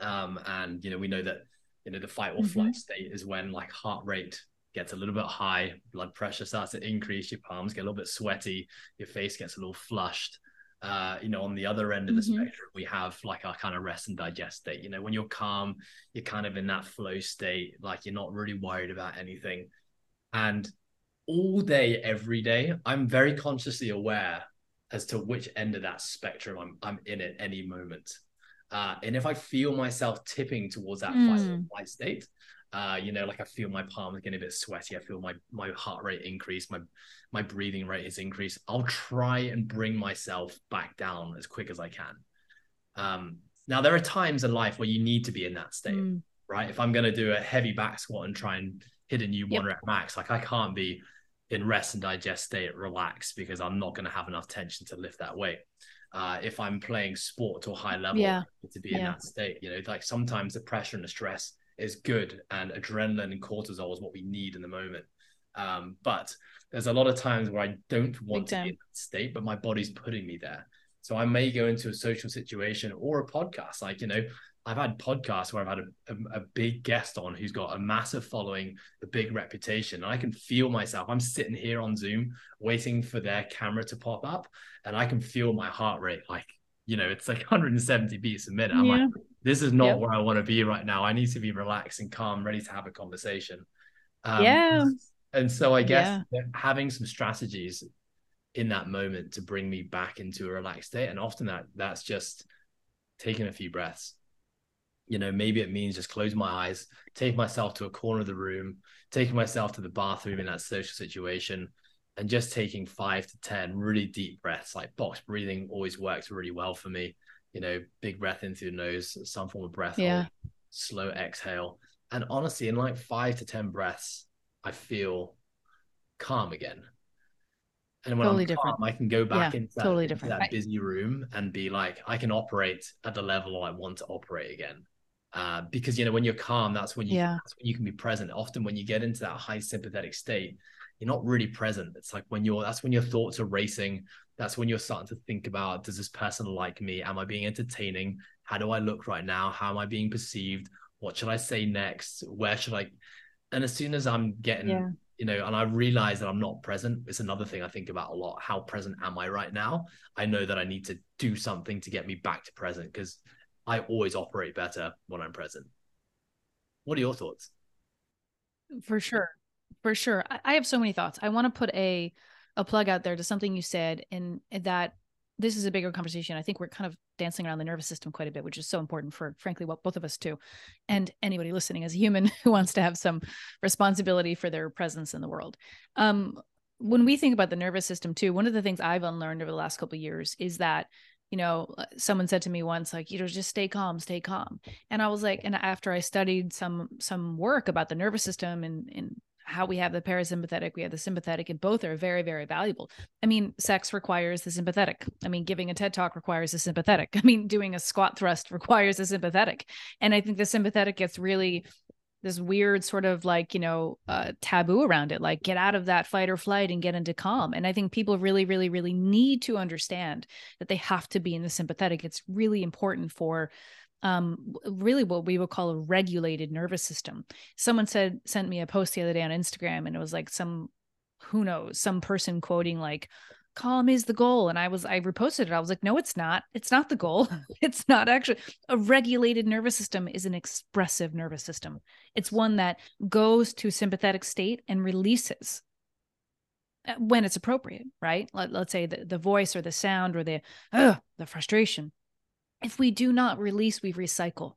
um and you know we know that you know the fight or mm-hmm. flight state is when like heart rate gets a little bit high blood pressure starts to increase your palms get a little bit sweaty your face gets a little flushed uh, you know, on the other end of the mm-hmm. spectrum, we have like our kind of rest and digest state. You know, when you're calm, you're kind of in that flow state, like you're not really worried about anything. And all day, every day, I'm very consciously aware as to which end of that spectrum I'm I'm in at any moment. Uh, and if I feel myself tipping towards that mm. fight or flight state, uh, you know, like I feel my palms getting a bit sweaty. I feel my my heart rate increase. My my breathing rate is increased. I'll try and bring myself back down as quick as I can. Um, now there are times in life where you need to be in that state, mm. right? If I'm going to do a heavy back squat and try and hit a new yep. one rep max, like I can't be in rest and digest state, relax because I'm not going to have enough tension to lift that weight. Uh, if I'm playing sport to a high level, yeah. to be yeah. in that state, you know, like sometimes the pressure and the stress is good and adrenaline and cortisol is what we need in the moment. Um, but there's a lot of times where i don't want to be in that state but my body's putting me there. So i may go into a social situation or a podcast. Like you know i've had podcasts where i've had a, a, a big guest on who's got a massive following a big reputation and i can feel myself. I'm sitting here on zoom waiting for their camera to pop up and i can feel my heart rate. Like you know it's like 170 beats a minute. I'm yeah. like this is not yep. where I want to be right now. I need to be relaxed and calm, ready to have a conversation. Um, yeah. And so I guess yeah. having some strategies in that moment to bring me back into a relaxed state, and often that that's just taking a few breaths. You know, maybe it means just closing my eyes, take myself to a corner of the room, taking myself to the bathroom in that social situation, and just taking five to 10 really deep breaths. Like box breathing always works really well for me. You know, big breath in through the nose, some form of breath, yeah. hold, slow exhale. And honestly, in like five to 10 breaths, I feel calm again. And when totally I'm different. calm, I can go back yeah, into, that, totally into that busy room and be like, I can operate at the level I want to operate again. Uh, because you know when you're calm, that's when you yeah. that's when you can be present. Often when you get into that high sympathetic state, you're not really present. It's like when you're that's when your thoughts are racing. That's when you're starting to think about does this person like me? Am I being entertaining? How do I look right now? How am I being perceived? What should I say next? Where should I? And as soon as I'm getting yeah you know, and I realize that I'm not present. It's another thing I think about a lot. How present am I right now? I know that I need to do something to get me back to present because I always operate better when I'm present. What are your thoughts? For sure. For sure. I have so many thoughts. I want to put a a plug out there to something you said and that this is a bigger conversation. I think we're kind of dancing around the nervous system quite a bit, which is so important for, frankly, what both of us too, and anybody listening as a human who wants to have some responsibility for their presence in the world. Um, when we think about the nervous system too, one of the things I've unlearned over the last couple of years is that you know uh, someone said to me once like you know just stay calm stay calm and i was like and after i studied some some work about the nervous system and and how we have the parasympathetic, we have the sympathetic, and both are very, very valuable. I mean, sex requires the sympathetic. I mean, giving a TED talk requires the sympathetic. I mean, doing a squat thrust requires the sympathetic. And I think the sympathetic gets really this weird sort of like, you know, uh, taboo around it, like get out of that fight or flight and get into calm. And I think people really, really, really need to understand that they have to be in the sympathetic. It's really important for um, really what we would call a regulated nervous system. Someone said sent me a post the other day on Instagram, and it was like some who knows some person quoting like calm is the goal and i was i reposted it. I was like no it's not. It's not the goal. It's not actually a regulated nervous system is an expressive nervous system. It's one that goes to sympathetic state and releases uh, when it's appropriate right? Let, us say the, the voice or the sound or the uh, the frustration if we do not release we recycle.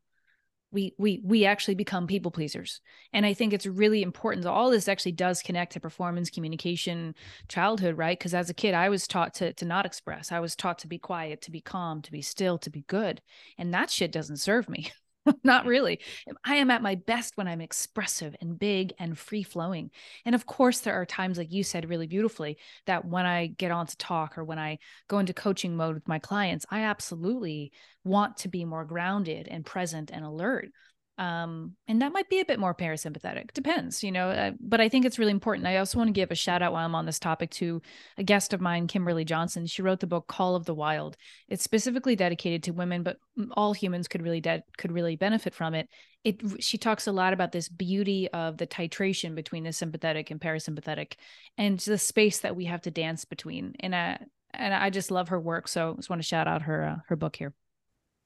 We we we actually become people pleasers. And i think it's really important all this actually does connect to performance communication childhood right? Because as a kid i was taught to to not express. I was taught to be quiet to be calm to be still to be good. And that shit doesn't serve me Not really. I am at my best when I'm expressive and big and free flowing. And of course, there are times, like you said really beautifully, that when I get on to talk or when I go into coaching mode with my clients, I absolutely want to be more grounded and present and alert um, and that might be a bit more parasympathetic. Depends you know uh, but i think it's really important. I also want to give a shout out while i'm on this topic to a guest of mine kimberly johnson. She wrote the book call of the wild. It's specifically dedicated to women but all humans could really de- could really benefit from it. It she talks a lot about this beauty of the titration between the sympathetic and parasympathetic and the space that we have to dance between. And I, and I just love her work so I just want to shout out her uh, her book here.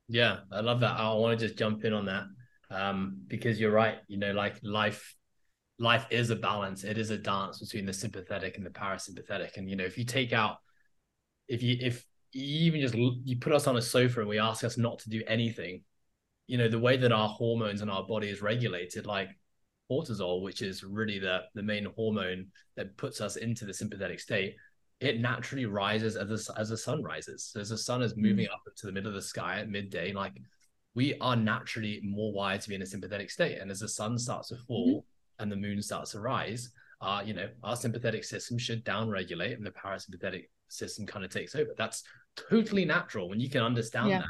Yeah i love that. I want to just jump in on that um, because you're right. You know, like life, life is a balance. It is a dance between the sympathetic and the parasympathetic. And you know, if you take out, if you if you even just you put us on a sofa and we ask us not to do anything, you know, the way that our hormones and our body is regulated, like cortisol, which is really the the main hormone that puts us into the sympathetic state, it naturally rises as the, as the sun rises. So as the sun is moving mm. up into the middle of the sky at midday, like we are naturally more wired to be in a sympathetic state. And as the sun starts to fall mm-hmm. and the moon starts to rise, uh, you know, our sympathetic system should downregulate and the parasympathetic system kind of takes over. That's totally natural. When you can understand yeah.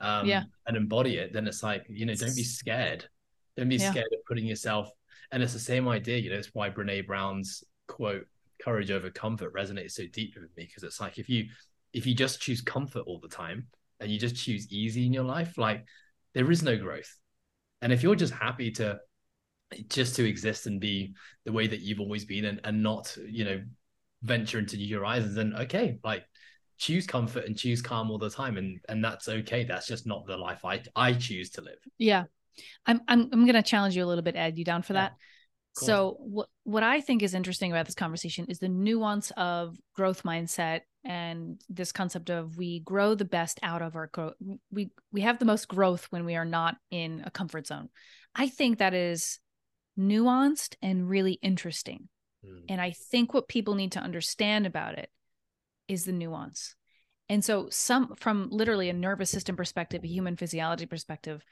that um, yeah. and embody it, then it's like, you know, don't be scared. Don't be yeah. scared of putting yourself. And it's the same idea, you know, it's why Brene Brown's quote, courage over comfort resonates so deeply with me because it's like if you if you just choose comfort all the time and you just choose easy in your life, like there is no growth. And if you're just happy to just to exist and be the way that you've always been and, and not, you know, venture into new horizons, then okay, like choose comfort and choose calm all the time. And and that's okay. That's just not the life I I choose to live. Yeah. I'm I'm I'm gonna challenge you a little bit, Ed. You down for yeah. that? So what what I think is interesting about this conversation is the nuance of growth mindset and this concept of we grow the best out of our growth. We we have the most growth when we are not in a comfort zone. I think that is nuanced and really interesting. Mm. And I think what people need to understand about it is the nuance. And so some from literally a nervous system perspective, a human physiology perspective,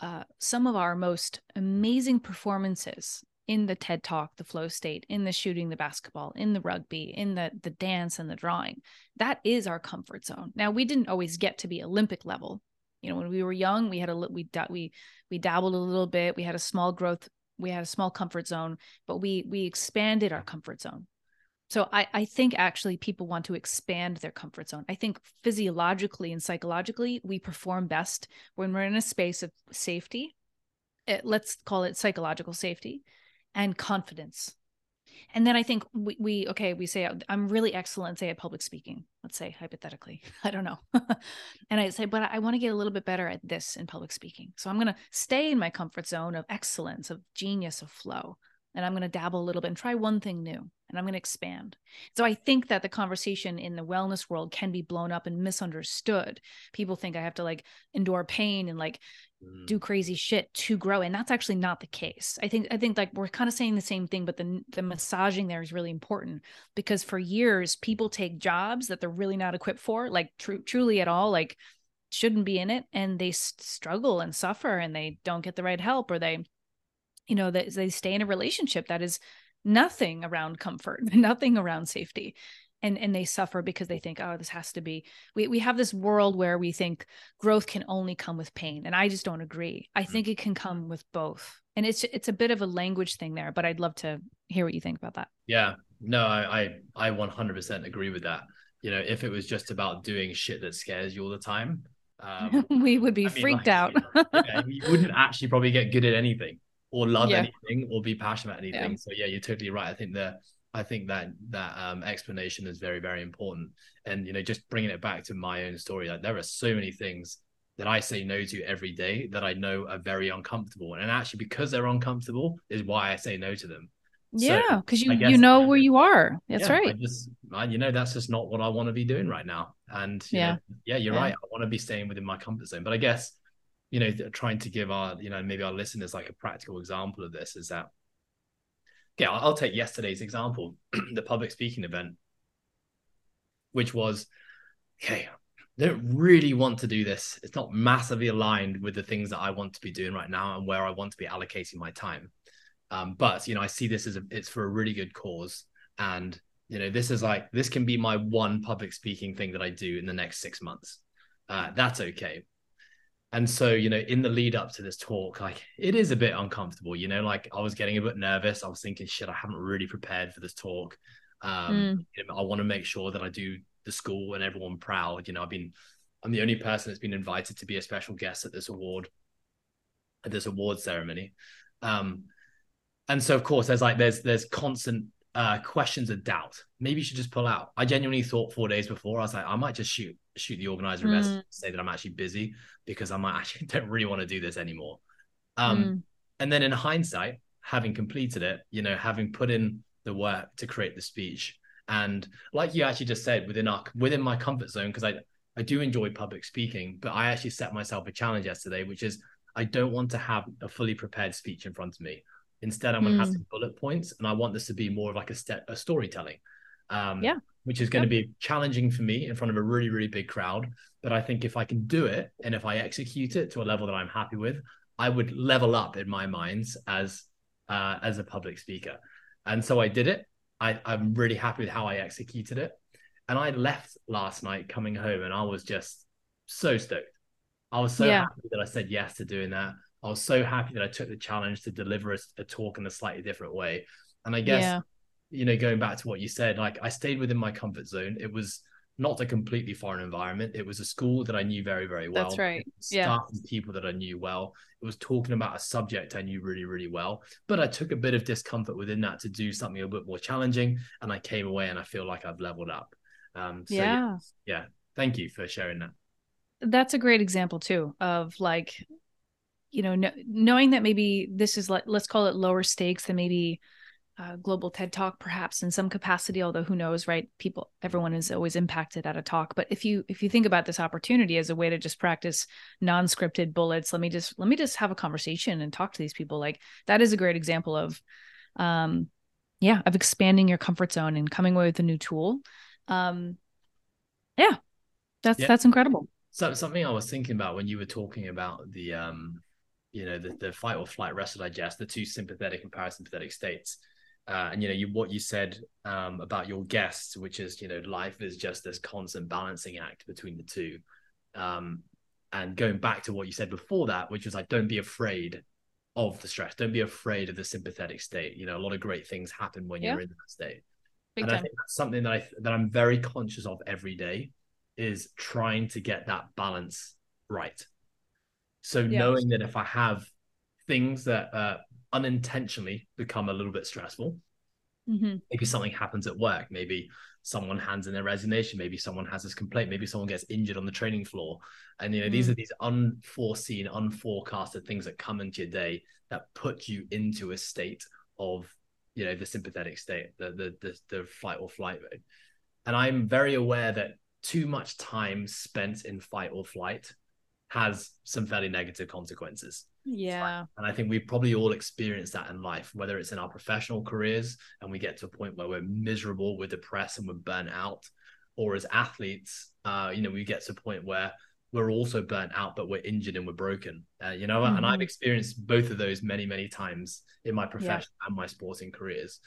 uh, some of our most amazing performances in the TED talk, the flow state, in the shooting the basketball, in the rugby, in the the dance and the drawing. That is our comfort zone. Now we didn't always get to be Olympic level. You know, when we were young, we had a we we we dabbled a little bit. We had a small growth, we had a small comfort zone, but we we expanded our comfort zone. So I, I think actually people want to expand their comfort zone. I think physiologically and psychologically, we perform best when we're in a space of safety. It, eh, let's call it psychological safety and confidence. And then I think we, we okay, we say I'm really excellent, say at public speaking, let's say hypothetically, I don't know. and I say, but I want to get a little bit better at this in public speaking. So I'm going to stay in my comfort zone of excellence, of genius, of flow and I'm going to dabble a little bit and try one thing new and I'm going to expand. So I think that the conversation in the wellness world can be blown up and misunderstood. People think I have to like endure pain and like mm. do crazy shit to grow and that's actually not the case. I think I think like we're kind of saying the same thing but the the massaging there is really important because for years people take jobs that they're really not equipped for like tr- truly at all like shouldn't be in it and they s- struggle and suffer and they don't get the right help or they you know that they stay in a relationship that is nothing around comfort nothing around safety. And and they suffer because they think oh this has to be we we have this world where we think growth can only come with pain and i just don't agree. I mm. think it can come with both. And it's it's a bit of a language thing there but i'd love to hear what you think about that. Yeah. No i i, I 100% agree with that. You know if it was just about doing shit that scares you all the time um, we would be I mean, freaked like, out. yeah, you wouldn't actually probably get good at anything or love yeah. anything or be passionate about anything. Yeah. So yeah, you're totally right. I think that I think that that um, explanation is very very important. And you know, just bringing it back to my own story, like there are so many things that I say no to every day that I know are very uncomfortable, and actually because they're uncomfortable is why I say no to them. Yeah, because so, you you know where you are. That's yeah, right. I just I, you know that's just not what I want to be doing right now. And yeah, know, yeah, you're yeah. right. I want to be staying within my comfort zone. But I guess you know trying to give our you know maybe our listeners like a practical example of this is that yeah i'll, take yesterday's example the public speaking event which was okay I don't really want to do this. It's not massively aligned with the things that I want to be doing right now and where I want to be allocating my time. Um, but you know, I see this as a, it's for a really good cause, and you know, this is like this can be my one public speaking thing that I do in the next six months. Uh, that's okay and so you know in the lead up to this talk like it is a bit uncomfortable you know like i was getting a bit nervous i was thinking shit i haven't really prepared for this talk um mm. you know, i want to make sure that i do the school and everyone proud you know i've been i'm the only person that's been invited to be a special guest at this award at this award ceremony um and so of course there's like there's there's constant uh, questions of doubt. Maybe you should just pull out. I genuinely thought four days before, I was like, I might just shoot shoot the organizer mm. message, say that I'm actually busy because I might actually don't really want to do this anymore. Um, mm. And then in hindsight, having completed it, you know, having put in the work to create the speech, and like you actually just said, within our within my comfort zone, because I I do enjoy public speaking, but I actually set myself a challenge yesterday, which is I don't want to have a fully prepared speech in front of me. Instead, I'm going to have hmm. some bullet points, and I want this to be more of like a step, a storytelling. Um, yeah. Which is going to be challenging for me in front of a really, really big crowd. But I think if I can do it and if I execute it to a level that I'm happy with, I would level up in my minds as uh, as a public speaker. And so I did it. I, I'm really happy with how I executed it. And I left last night coming home and I was just so stoked. I was so yeah. happy that I said yes to doing that. I was so happy that I took the challenge to deliver a, a talk in a slightly different way. And I guess, yeah. You know, going back to what you said, like I stayed within my comfort zone. It was not a completely foreign environment. It was a school that I knew very, very well. That's right. Staff yeah. and people that I knew well. It was talking about a subject I knew really, really well. But I took a bit of discomfort within that to do something a bit more challenging. And I came away and I feel like I've leveled up. Um, so yeah. yeah. Thank you for sharing that. That's a great example too of like you know, no, knowing that maybe this is let, let's call it lower stakes than maybe uh, global TED talk, perhaps in some capacity. Although who knows, right? People, everyone is always impacted at a talk. But if you if you think about this opportunity as a way to just practice non-scripted bullets, let me just let me just have a conversation and talk to these people. Like that is a great example of, um, yeah, of expanding your comfort zone and coming away with a new tool. Um, yeah, that's yeah. that's incredible. So something I was thinking about when you were talking about the um, you know, the the fight or flight, rest or digest, the two sympathetic and parasympathetic states uh, and you know you what you said um, about your guests which is you know life is just this constant balancing act between the two um, and going back to what you said before that which was like don't be afraid of the stress don't be afraid of the sympathetic state you know a lot of great things happen when yeah. you're in that state Big and time. i think that's something that i that i'm very conscious of every day is trying to get that balance right so yeah. knowing that if i have things that uh, unintentionally become a little bit stressful. Mm-hmm. Maybe something happens at work. Maybe someone hands in their resignation. Maybe someone has this complaint. Maybe someone gets injured on the training floor. And you know, mm. these are these unforeseen, unforecasted things that come into your day that put you into a state of, you know, the sympathetic state, the the the, the fight or flight mode. And I'm very aware that too much time spent in fight or flight has some fairly negative consequences. Yeah. And I think we probably all experience that in life, whether it's in our professional careers and we get to a point where we're miserable, we're depressed, and we're burnt out, or as athletes, uh, you know, we get to a point where we're also burnt out, but we're injured and we're broken. Uh, you know, mm-hmm. and I've mm-hmm. experienced both of those many, many times in my profession yeah. and my sporting careers.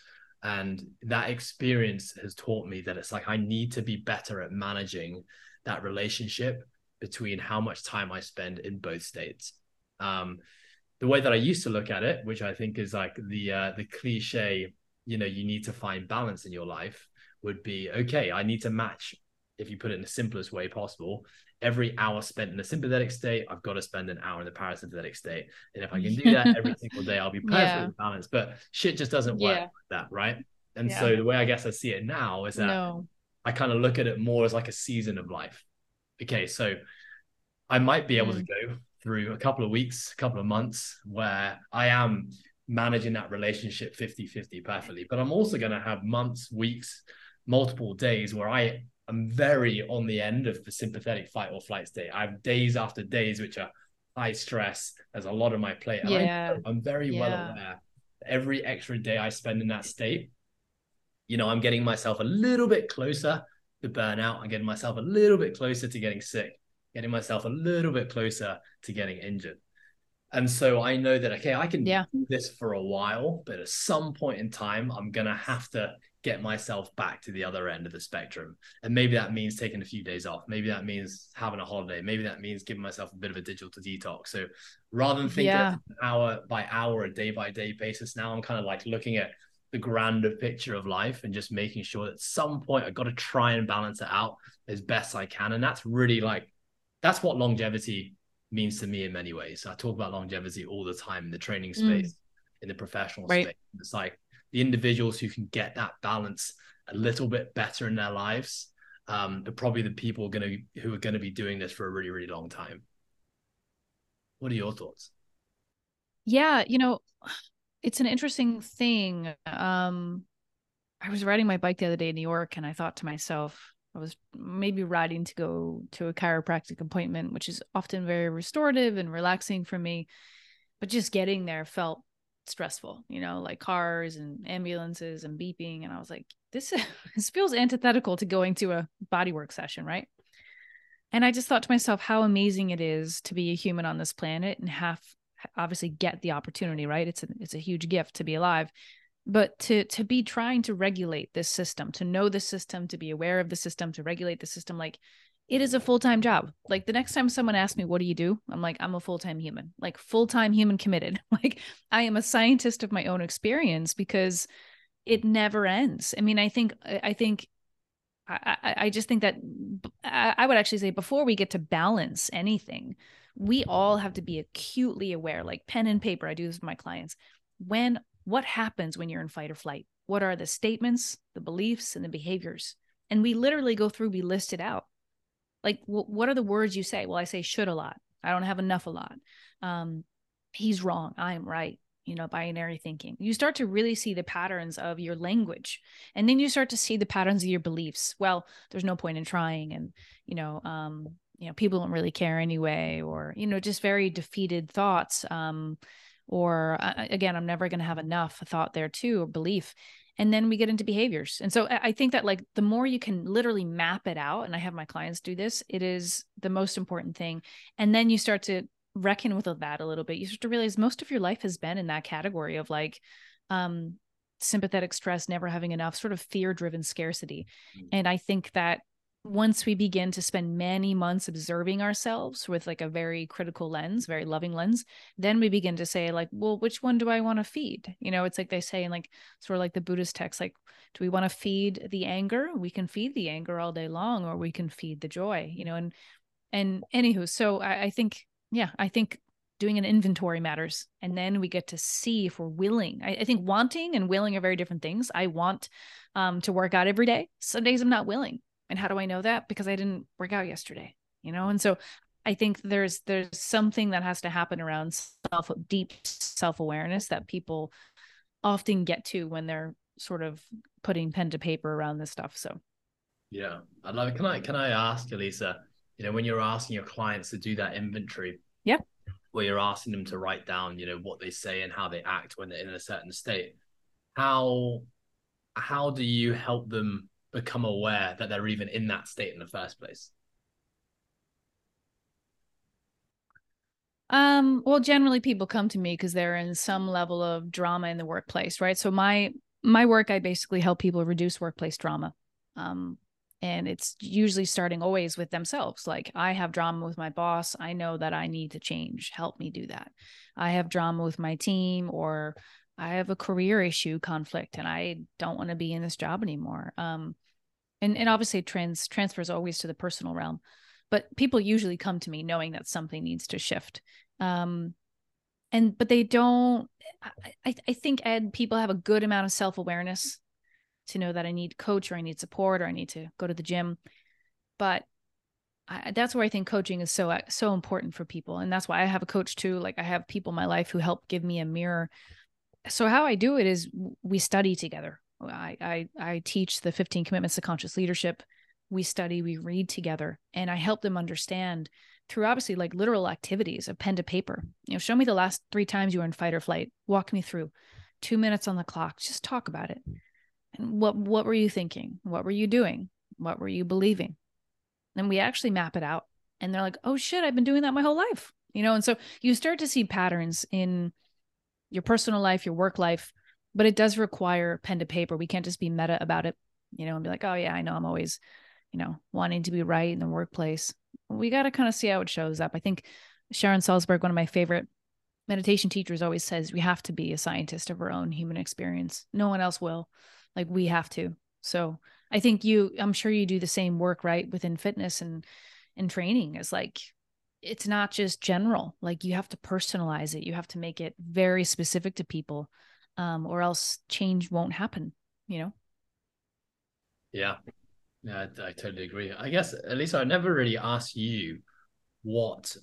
And that experience has taught me that it's like I need to be better at managing that relationship between how much time I spend in both states. Um, the way that I used to look at it, which I think is like the uh, the cliche, you know, you need to find balance in your life, would be okay. I need to match, if you put it in the simplest way possible, every hour spent in the sympathetic state, I've got to spend an hour in the parasympathetic state. And if I can do that every single day, I'll be perfectly yeah. balanced. But shit just doesn't work yeah. like that, right? And yeah. so the way I guess I see it now is that no. I kind of look at it more as like a season of life okay, so I might be able mm. to go through a couple of weeks, a couple of months where I am managing that relationship 50 50 perfectly. But I'm also going to have months, weeks, multiple days where I am very on the end of the sympathetic fight or flight state. I have days after days which are high stress. There's a lot on my plate. yeah. I, am very yeah. well aware. Every extra day I spend in that state, you know, I'm getting myself a little bit closer to burnout. I'm getting myself a little bit closer to getting sick, getting myself a little bit closer to getting injured. And so I know that, okay, I can yeah. do this for a while, but at some point in time, I'm going to have to get myself back to the other end of the spectrum. And maybe that means taking a few days off. Maybe that means having a holiday. Maybe that means giving myself a bit of a digital detox. So rather than thinking yeah. hour by hour, a day by day basis, now I'm kind of like looking at the grander picture of life and just making sure that at some point I've got to try and balance it out as best I can. And that's really like that's what longevity means to me in many ways. I talk about longevity all the time in the training mm. space, mm. in the professional right. space. It's like the individuals who can get that balance a little bit better in their lives um, are probably the people going to who are going to be doing this for a really, really long time. What are your thoughts? Yeah, you know, it's an interesting thing. Um, I was riding my bike the other day in New York, and I thought to myself, I was maybe riding to go to a chiropractic appointment, which is often very restorative and relaxing for me. But just getting there felt stressful, you know, like cars and ambulances and beeping. And I was like, this, this feels antithetical to going to a bodywork session, right? And I just thought to myself how amazing it is to be a human on this planet and have obviously get the opportunity right it's a it's a huge gift to be alive but to to be trying to regulate this system to know the system to be aware of the system to regulate the system like it is a full-time job like the next time someone asks me what do you do i'm like i'm a full-time human like full-time human committed like i am a scientist of my own experience because it never ends i mean i think i think I, I just think that I would actually say before we get to balance anything, we all have to be acutely aware, like pen and paper. I do this with my clients. When what happens when you're in fight or flight? What are the statements, the beliefs, and the behaviors? And we literally go through, we list it out. Like, w- what are the words you say? Well, I say should a lot. I don't have enough a lot. Um, he's wrong, I'm right, you know, binary thinking. You start to really see the patterns of your language. And then you start to see the patterns of your beliefs. Well, there's no point in trying. And, you know, um, you know, people don't really care anyway, or, you know, just very defeated thoughts. Um, or uh, again, I'm never going to have enough thought there too, or belief and then we get into behaviors and so i think that like the more you can literally map it out and i have my clients do this it is the most important thing and then you start to reckon with that a little bit you start to realize most of your life has been in that category of like um sympathetic stress never having enough sort of fear driven scarcity mm-hmm. and i think that once we begin to spend many months observing ourselves with like a very critical lens very loving lens then we begin to say like well which one do i want to feed? You know it's like they say in like sort of like the buddhist text like do we want to feed the anger? We can feed the anger all day long or we can feed the joy you know and and anywho so i, I think yeah i think doing an inventory matters and then we get to see if we're willing. I, I, think wanting and willing are very different things. I want um, to work out every day. Some days i'm not willing and how do I know that? Because I didn't work out yesterday, you know? And so I think there's there's something that has to happen around self deep self-awareness that people often get to when they're sort of putting pen to paper around this stuff. So yeah. I'd love it. Can I can I ask Elisa, you know, when you're asking your clients to do that inventory, yeah, where you're asking them to write down, you know, what they say and how they act when they're in a certain state, how how do you help them become aware that they're even in that state in the first place? Um, well, generally people come to me because they're in some level of drama in the workplace, right? So my my work, I basically help people reduce workplace drama. Um, and it's usually starting always with themselves. Like I have drama with my boss. I know that I need to change. Help me do that. I have drama with my team or I have a career issue conflict and I don't want to be in this job anymore. Um, and and obviously trans transfers always to the personal realm, but people usually come to me knowing that something needs to shift. Um, and but they don't. I I think Ed people have a good amount of self awareness to know that I need coach or I need support or I need to go to the gym, but I, that's where I think coaching is so so important for people, and that's why I have a coach too. Like I have people in my life who help give me a mirror so how I do it is we study together. I, I I teach the 15 commitments to conscious leadership. We study, we read together, and I help them understand through obviously like literal activities of pen to paper. You know, show me the last three times you were in fight or flight. Walk me through. Two minutes on the clock. Just talk about it. And what what were you thinking? What were you doing? What were you believing? And we actually map it out. And they're like, oh shit, I've been doing that my whole life. You know, and so you start to see patterns in your personal life, your work life, but it does require pen to paper. We can't just be meta about it, you know, and be like, oh, yeah, I know I'm always, you know, wanting to be right in the workplace. We got to kind of see how it shows up. I think Sharon Salzberg, one of my favorite meditation teachers, always says we have to be a scientist of our own human experience. No one else will. Like we have to. So I think you, I'm sure you do the same work, right, within fitness and and training. Is like it's not just general like you have to personalize it you have to make it very specific to people um, or else change won't happen you know? Yeah. Yeah I, I totally agree. I guess at least i never really asked you what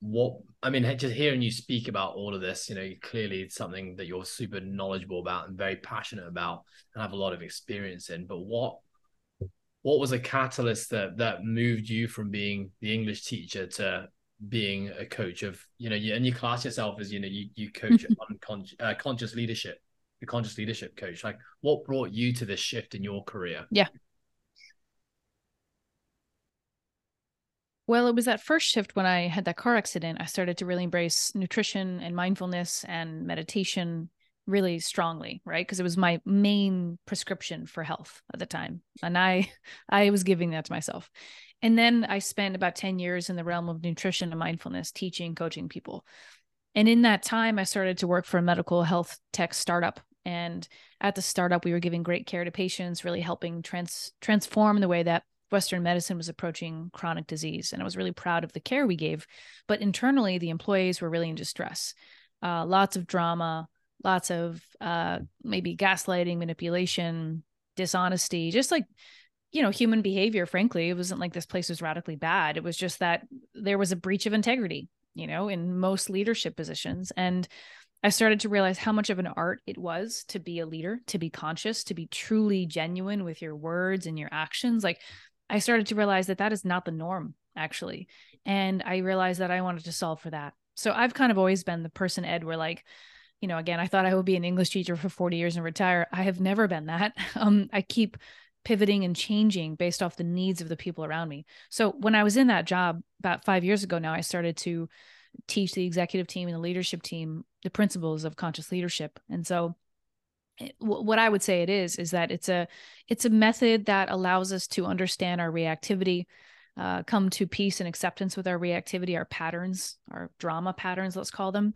what i mean just hearing you speak about all of this you know clearly it's something that you're super knowledgeable about and very passionate about and have a lot of experience in but what what was a catalyst that that moved you from being the English teacher to being a coach of you know you, and you class yourself as you know you you coach unconscious uh, conscious leadership the conscious leadership coach. Like what brought you to this shift in your career? Yeah. Well it was that first shift when i had that car accident. I started to really embrace nutrition and mindfulness and meditation really strongly right? Because it was my main prescription for health at the time and i i was giving that to myself. And then i spent about 10 years in the realm of nutrition and mindfulness teaching coaching people. And in that time i started to work for a medical health tech startup and at the startup we were giving great care to patients really helping trans transform the way that western medicine was approaching chronic disease and i was really proud of the care we gave. But internally the employees were really in distress. Uh, lots of drama lots of uh, maybe gaslighting, manipulation, dishonesty, just like you know human behavior frankly it wasn't like this place was radically bad it was just that there was a breach of integrity you know, in most leadership positions. And I started to realize how much of an art it was to be a leader, to be conscious, to be truly genuine with your words and your actions. Like I started to realize that that is not the norm, actually. And I realized that I wanted to solve for that. So I've kind of always been the person, Ed, where like, you know, again, I thought I would be an English teacher for 40 years and retire. I have never been that. Um, I keep pivoting and changing based off the needs of the people around me. So when I was in that job about five years ago now, I started to teach the executive team and the leadership team the principles of conscious leadership. And so what I would say it is is that it's a it's a method that allows us to understand our reactivity, uh, come to peace and acceptance with our reactivity, our patterns, our drama patterns, let's call them,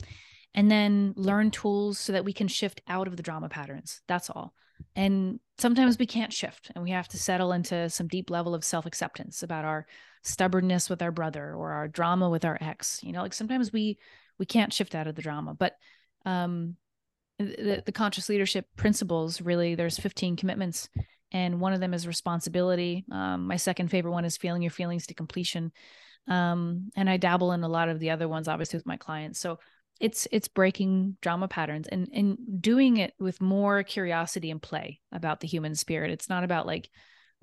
and then learn tools so that we can shift out of the drama patterns. That's all. And sometimes we can't shift and we have to settle into some deep level of self acceptance about our stubbornness with our brother or our drama with our ex. You know, like sometimes we we can't shift out of the drama, but um the, the conscious leadership principles really there's 15 commitments and one of them is responsibility um, my second favorite one is feeling your feelings to completion um, and i dabble in a lot of the other ones obviously with my clients so it's it's breaking drama patterns and and doing it with more curiosity and play about the human spirit. It's not about like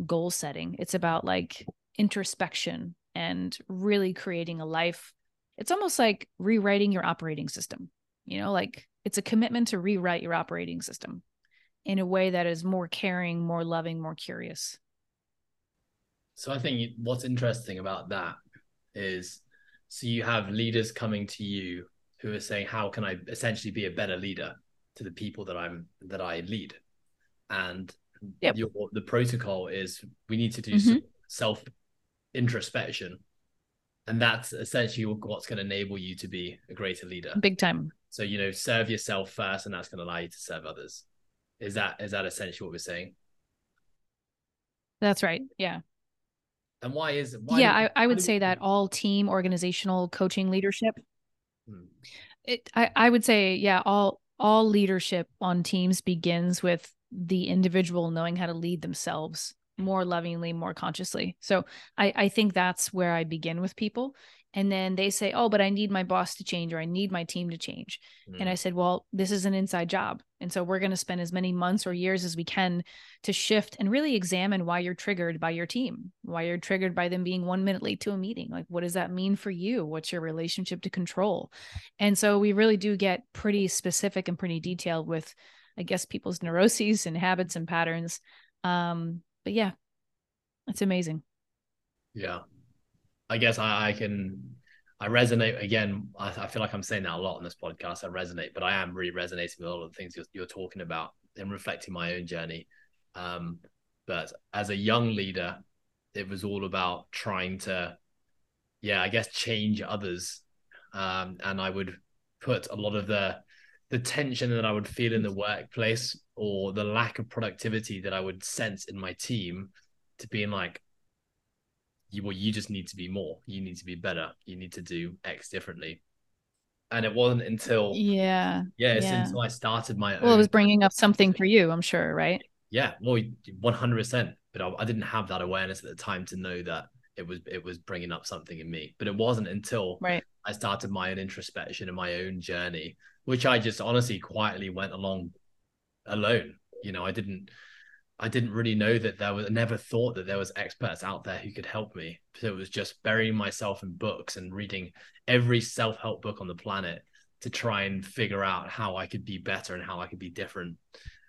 goal setting. It's about like introspection and really creating a life. It's almost like rewriting your operating system you know like it's a commitment to rewrite your operating system in a way that is more caring more loving more curious. So i think what's interesting about that is so you have leaders coming to you who are saying, "How can I essentially be a better leader to the people that I'm that I lead?" And yep. your, the protocol is we need to do mm-hmm. self introspection, and that's essentially what's going to enable you to be a greater leader. Big time. So you know, serve yourself first, and that's going to allow you to serve others. Is that is that essentially what we're saying? That's right. Yeah. And why is why yeah, I, I would say that all team organizational coaching leadership. Hmm. It, I, I would say, yeah, all all leadership on teams begins with the individual knowing how to lead themselves more lovingly, more consciously. So I, I think that's where I begin with people and then they say oh but i need my boss to change or i need my team to change. Mm. and i said well this is an inside job. And so we're going to spend as many months or years as we can to shift and really examine why you're triggered by your team why you're triggered by them being one minute late to a meeting. Like what does that mean for you? What's your relationship to control? And so we really do get pretty specific and pretty detailed with i guess people's neuroses and habits and patterns. Um but yeah it's amazing. Yeah I guess I, I can I resonate again. I, I, feel like I'm saying that a lot on this podcast. I resonate, but I am really resonating with all of the things you're, you're talking about and reflecting my own journey. Um, but as a young leader, it was all about trying to, yeah, I guess change others. Um, and I would put a lot of the the tension that I would feel in the workplace or the lack of productivity that I would sense in my team to being like, you well you just need to be more. You need to be better. You need to do x differently. And it wasn't until yeah yeah, yeah. until i started my well own... it was bringing up something for you i'm sure right? Yeah well 100% but I, I, didn't have that awareness at the time to know that it was it was bringing up something in me. But it wasn't until right. i started my own introspection and my own journey which i just honestly quietly went along alone. You know i didn't I didn't really know that there was, I never thought that there was experts out there who could help me. So it was just burying myself in books and reading every self help book on the planet to try and figure out how I could be better and how I could be different.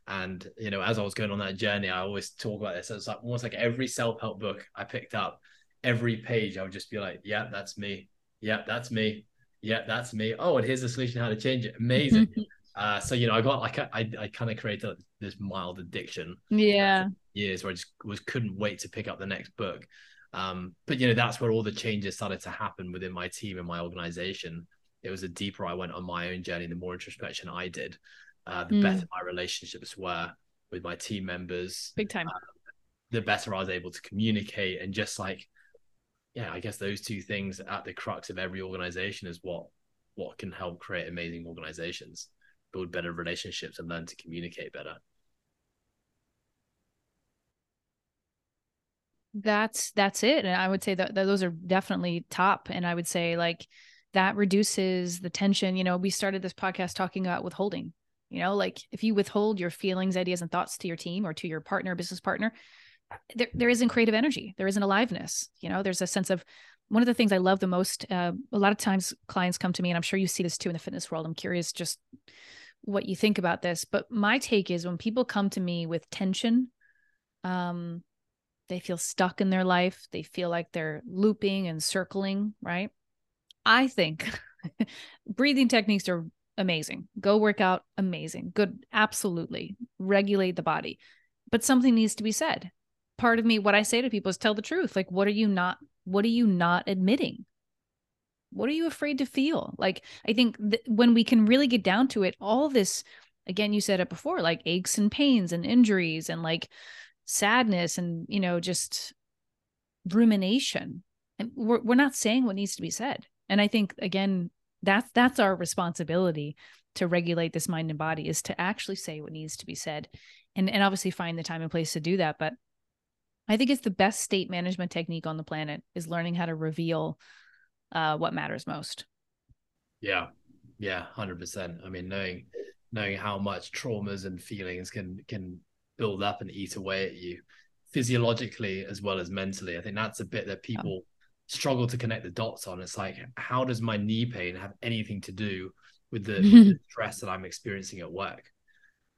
And, you know, as I was going on that journey, I always talk about this. It's like almost like every self help book I picked up, every page, I would just be like, yeah, that's me. Yeah, that's me. Yeah, that's me. Oh, and here's the solution how to change it. Amazing. Uh, so you know, I got like I I kind of created this mild addiction. Yeah. Years where I just was couldn't wait to pick up the next book. Um, but you know, that's where all the changes started to happen within my team and my organization. It was the deeper I went on my own journey, the more introspection I did, uh, the mm. better my relationships were with my team members. Big time. Uh, the better I was able to communicate and just like, yeah, I guess those two things at the crux of every organization is what what can help create amazing organizations build better relationships and learn to communicate better that's that's it and i would say that, that those are definitely top and i would say like that reduces the tension. You know, we started this podcast talking about withholding. You know, like if you withhold your feelings, ideas, and thoughts to your team or to your partner, business partner, there, there isn't creative energy. There isn't aliveness. You know, there's a sense of one of the things I love the most. Uh, a lot of times clients come to me, and I'm sure you see this too in the fitness world. I'm curious just what you think about this. But my take is when people come to me with tension, um, they feel stuck in their life. They feel like they're looping and circling, right? I think breathing techniques are amazing. Go work out, amazing. Good, absolutely. Regulate the body. But something needs to be said. Part of me, what I say to people is tell the truth. Like, what are you not, what are you not admitting? What are you afraid to feel? Like, I think th- when we can really get down to it, all this, again, you said it before, like aches and pains and injuries and like sadness and, you know, just rumination. And we're, we're not saying what needs to be said. And I think, again, that's that's our responsibility to regulate this mind and body is to actually say what needs to be said and and obviously find the time and place to do that but i think it's the best state management technique on the planet is learning how to reveal uh, what matters most yeah yeah 100% i mean knowing knowing how much traumas and feelings can can build up and eat away at you physiologically as well as mentally i think that's a bit that people struggle to connect the dots on. It's like, how does my knee pain have anything to do with the, with the stress that I'm experiencing at work?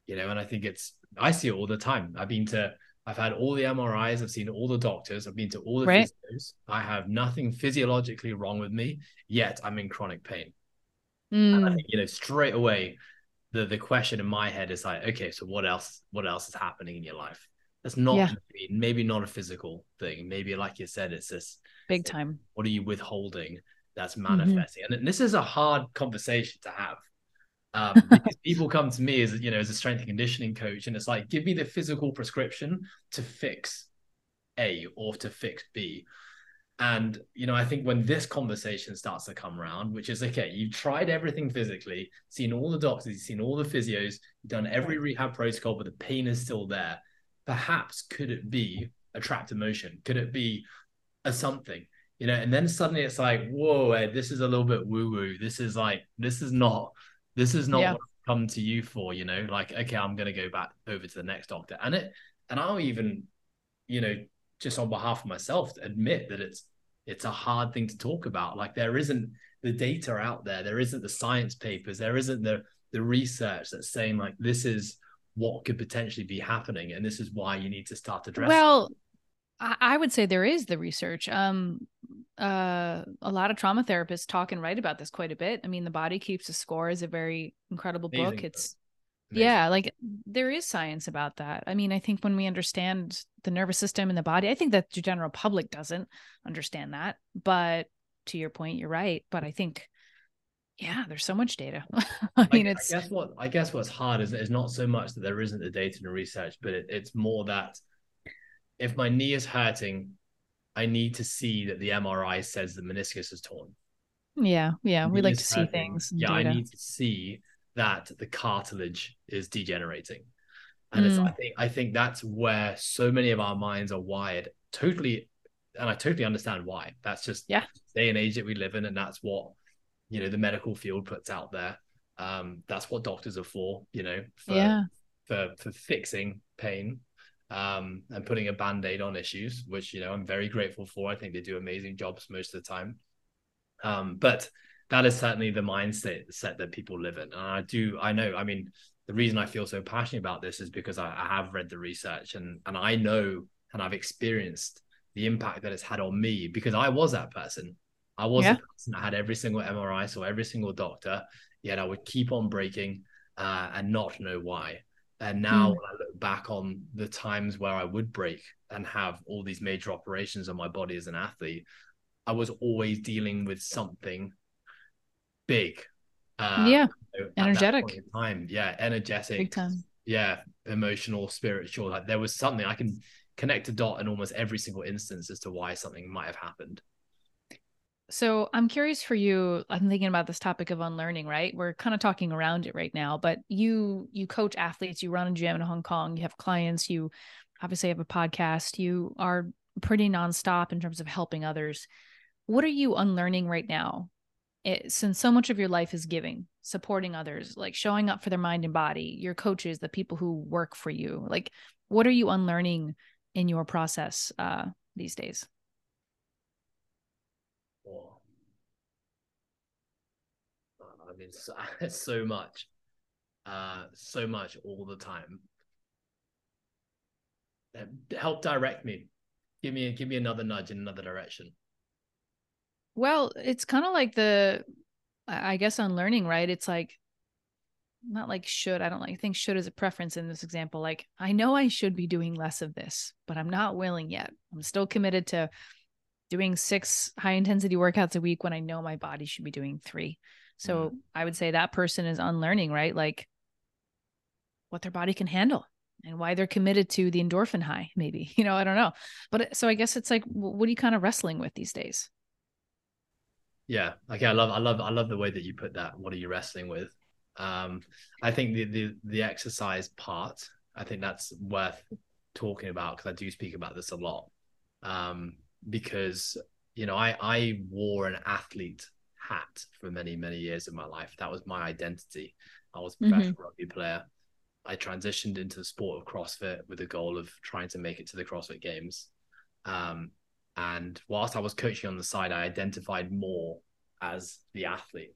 You know, and I think it's I see it all the time. I've been to I've had all the MRIs, I've seen all the doctors, I've been to all the right. physios. I have nothing physiologically wrong with me, yet I'm in chronic pain. Mm. I think, you know, straight away, the the question in my head is like, okay, so what else? What else is happening in your life? That's not yeah. maybe, maybe not a physical thing. Maybe, like you said, it's this big time what are you withholding that's mm-hmm. manifesting mm-hmm. and this is a hard conversation to have um, because people come to me as you know as a strength and conditioning coach and it's like give me the physical prescription to fix a or to fix b. And you know i think when this conversation starts to come around which is okay you've tried everything physically seen all the doctors you've seen all the physios you've done every rehab protocol but the pain is still there. Perhaps could it be a trapped emotion? Could it be a something, you know, and then suddenly it's like, whoa, Ed, this is a little bit woo woo. This is like, this is not, this is not yeah. what I've come to you for, you know, like, okay, I'm going to go back over to the next doctor. And it, and I'll even, you know, just on behalf of myself, admit that it's, it's a hard thing to talk about. Like there isn't the data out there. There isn't the science papers. There isn't the, the research that's saying like, this is what could potentially be happening. And this is why you need to start addressing. Well, I would say there is the research. Um, uh, a lot of trauma therapists talk and write about this quite a bit. I mean, The Body Keeps a Score is a very incredible Amazing book. It's Amazing. yeah, like there is science about that. I mean, I think when we understand the nervous system and the body, I think that the general public doesn't understand that. But to your point, you're right. But I think, yeah, there's so much data. I mean, I, it's. I guess what I guess what's hard is is not so much that there isn't the data and the research, but it, it's more that if my knee is hurting, I need to see that the MRI says the meniscus is torn. Yeah, yeah, we like to see things. Yeah, data. I need to see that the cartilage is degenerating. And mm. it's, I think I think that's where so many of our minds are wired totally and I totally understand why. That's just yeah day and age that we live in, and that's what you know the medical field puts out there. Um, that's what doctors are for, you know, for yeah. for for fixing pain um, and putting a band-aid on issues, which you know I'm very grateful for. I think they do amazing jobs most of the time. Um, but that is certainly the mindset set that people live in. And I do, I know, I mean, the reason I feel so passionate about this is because I, I have read the research and and I know and I've experienced the impact that it's had on me because I was that person. I was yeah. a person that had every single MRI, so every single doctor, yet I would keep on breaking uh, and not know why. And now mm. when I look back on the times where I would break and have all these major operations on my body as an athlete, I was always dealing with something big. Uh, yeah, you know, energetic time. Yeah, energetic. Big time. Yeah, emotional, spiritual. Like there was something I can connect a dot in almost every single instance as to why something might have happened. So I'm curious for you. I'm thinking about this topic of unlearning, right? We're kind of talking around it right now, but you you coach athletes, you run a gym in Hong Kong, you have clients, you obviously have a podcast, you are pretty nonstop in terms of helping others. What are you unlearning right now it, since so much of your life is giving, supporting others, like showing up for their mind and body, your coaches, the people who work for you, like what are you unlearning in your process uh, these days? Oh. So much, uh, so much all the time. Help direct me. Give me, give me another nudge in another direction. Well, it's kind of like the, I guess, unlearning, right? It's like, not like should. I don't like think should is a preference in this example. Like, I know I should be doing less of this, but I'm not willing yet. I'm still committed to doing six high intensity workouts a week when I know my body should be doing three. So mm. I would say that person is unlearning, right? Like what their body can handle and why they're committed to the endorphin high, maybe, you know, I don't know. But so I guess it's like, what are you kind of wrestling with these days? Yeah. Okay. I love, I love, I love the way that you put that. What are you wrestling with? Um, I think the, the, the exercise part, I think that's worth talking about because I do speak about this a lot. Um, because, you know, I, I wore an athlete hat for many, many years of my life. That was my identity. I was a mm-hmm. professional mm-hmm. rugby player. I transitioned into the sport of CrossFit with the goal of trying to make it to the CrossFit Games. Um, and whilst I was coaching on the side, I identified more as the athlete.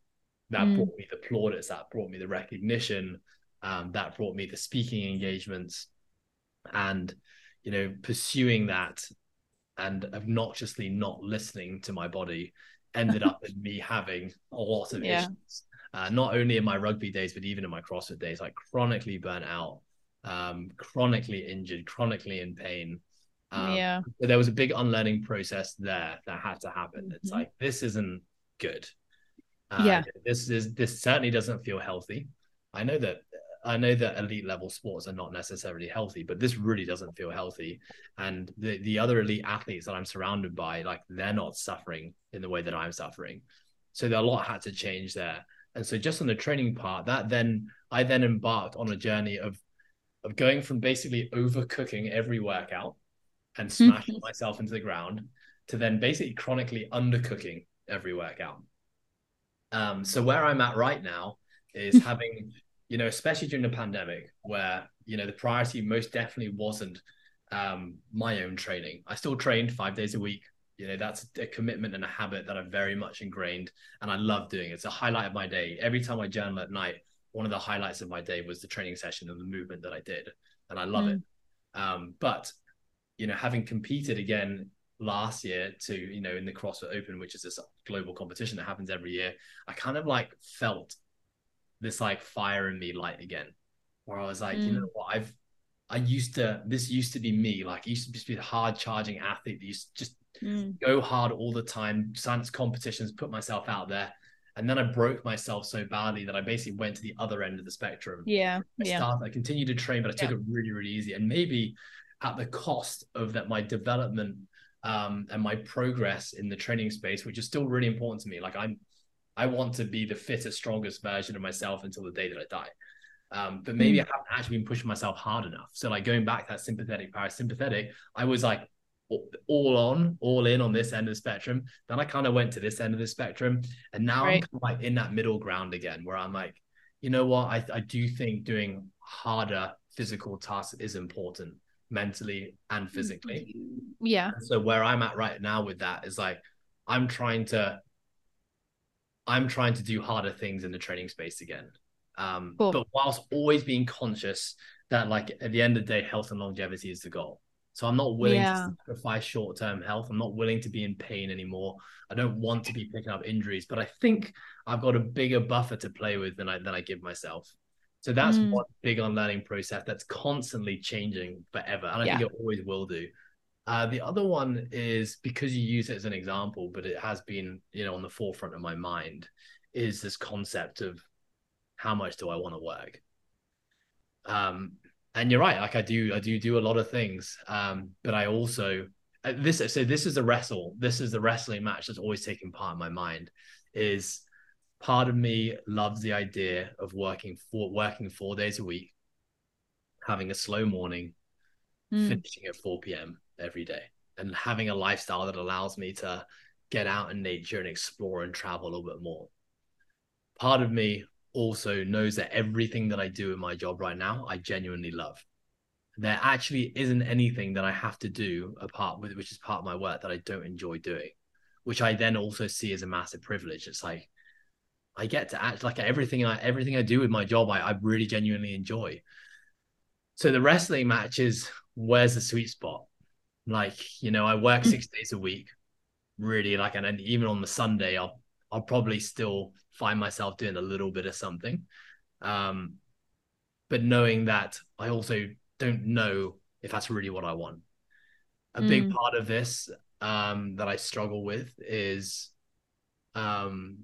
That mm. brought me the plaudits, that brought me the recognition, um, that brought me the speaking engagements. And, you know, pursuing that and obnoxiously not listening to my body ended up in me having a lot of yeah. issues. Uh, not only in my rugby days, but even in my CrossFit days, like chronically burnt out, um, chronically injured, chronically in pain. Um, yeah. There was a big unlearning process there that had to happen. Mm-hmm. It's like this isn't good. Uh, yeah. This is this certainly doesn't feel healthy. I know that I know that elite level sports are not necessarily healthy, but this really doesn't feel healthy. And the the other elite athletes that I'm surrounded by, like they're not suffering in the way that I'm suffering. So a lot had to change there. And so just on the training part, that then I then embarked on a journey of of going from basically overcooking every workout and smashing myself into the ground to then basically chronically undercooking every workout. Um, so where I'm at right now is having, you know, especially during the pandemic, where you know the priority most definitely wasn't um, my own training. I still trained five days a week. You know, that's a commitment and a habit that I've very much ingrained, and I love doing it. It's a highlight of my day. Every time I journal at night, one of the highlights of my day was the training session and the movement that I did, and I love mm. it. Um, but you know, having competed again last year to you know in the CrossFit Open, which is this global competition that happens every year, I kind of like felt this like fire in me light again, where I was like, mm. you know what, I've I used to this used to be me, like I used to be a hard charging athlete that used to just mm. go hard all the time, science competitions, put myself out there. And then I broke myself so badly that I basically went to the other end of the spectrum. Yeah. I yeah. started, I continued to train, but I took yeah. it really, really easy. And maybe at the cost of that my development um, and my progress in the training space, which is still really important to me. Like I'm, I want to be the fittest, strongest version of myself until the day that I die. Um, but maybe mm. I haven't actually been pushing myself hard enough. So like going back that sympathetic, parasympathetic, I was like all on, all in on this end of the spectrum. Then I kind of went to this end of the spectrum, and now right. I'm kind of like in that middle ground again, where I'm like, you know what, I I do think doing harder physical tasks is important mentally and physically. Yeah. So where I'm at right now with that is like I'm trying to I'm trying to do harder things in the training space again. Um cool. but whilst always being conscious that like at the end of the day health and longevity is the goal. So I'm not willing yeah. to sacrifice short-term health. I'm not willing to be in pain anymore. I don't want to be picking up injuries, but I think I've got a bigger buffer to play with than I than I give myself. So that's mm. one big unlearning process that's constantly changing forever. And I yeah. think it always will do. Uh, the other one is because you use it as an example, but it has been, you know, on the forefront of my mind, is this concept of how much do I want to work? Um, and you're right, like I do, I do do a lot of things. Um, but I also uh, this so this is a wrestle. This is the wrestling match that's always taking part in my mind. Is part of me loves the idea of working for working four days a week, having a slow morning, mm. finishing at 4 p.m. every day, and having a lifestyle that allows me to get out in nature and explore and travel a little bit more. Part of me also knows that everything that I do in my job right now, I genuinely love. There actually isn't anything that I have to do apart with which is part of my work that I don't enjoy doing, which I then also see as a massive privilege. It's like I get to act like everything I everything I do with my job, I, I really genuinely enjoy. So the wrestling match is where's the sweet spot? Like, you know, I work six days a week, really like, and, even on the Sunday, I'll I'll probably still find myself doing a little bit of something. Um, but knowing that I also don't know if that's really what I want. A mm. big part of this um, that I struggle with is um,